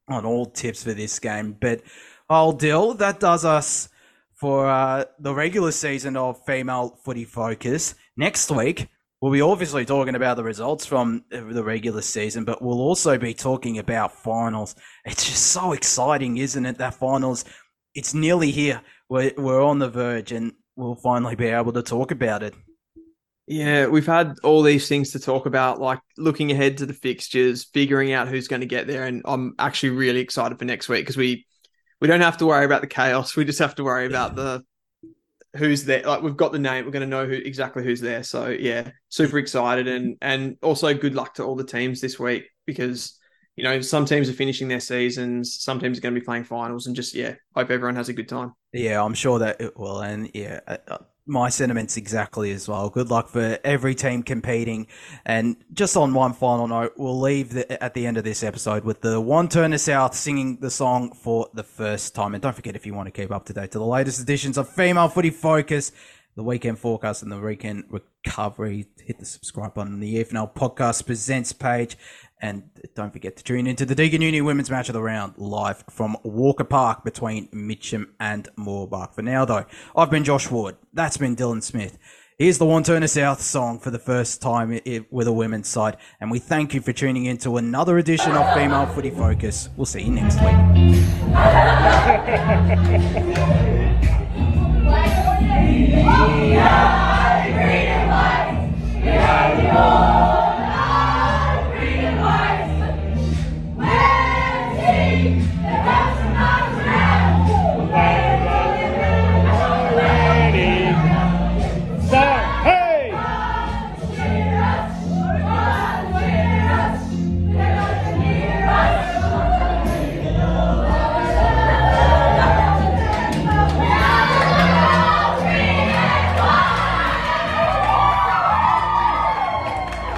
on all tips for this game. But I'll deal. That does us for uh, the regular season of Female Footy Focus. Next week, we'll be obviously talking about the results from the regular season, but we'll also be talking about finals. It's just so exciting, isn't it? That finals, it's nearly here. We're, we're on the verge, and we'll finally be able to talk about it. Yeah, we've had all these things to talk about, like looking ahead to the fixtures, figuring out who's going to get there, and I'm actually really excited for next week because we we don't have to worry about the chaos. We just have to worry about the who's there. Like we've got the name, we're going to know who exactly who's there. So yeah, super excited, and and also good luck to all the teams this week because you know some teams are finishing their seasons, some teams are going to be playing finals, and just yeah, hope everyone has a good time. Yeah, I'm sure that it will. And yeah, uh, uh, my sentiments exactly as well. Good luck for every team competing. And just on one final note, we'll leave the, at the end of this episode with the Wantirna South singing the song for the first time. And don't forget, if you want to keep up to date to the latest editions of Female Footy Focus, the weekend forecast and the weekend recovery, hit the subscribe button on the EFNL Podcast Presents page. And don't forget to tune into the Deakin Uni Women's Match of the Round live from Walker Park between Mitcham and Mooroolbark. For now, though, I've been Josh Ward. That's been Dylan Smith. Here's the Wantirna South song for the first time with a women's side. And we thank you for tuning in to another edition of Female Footy Focus. We'll see you next week.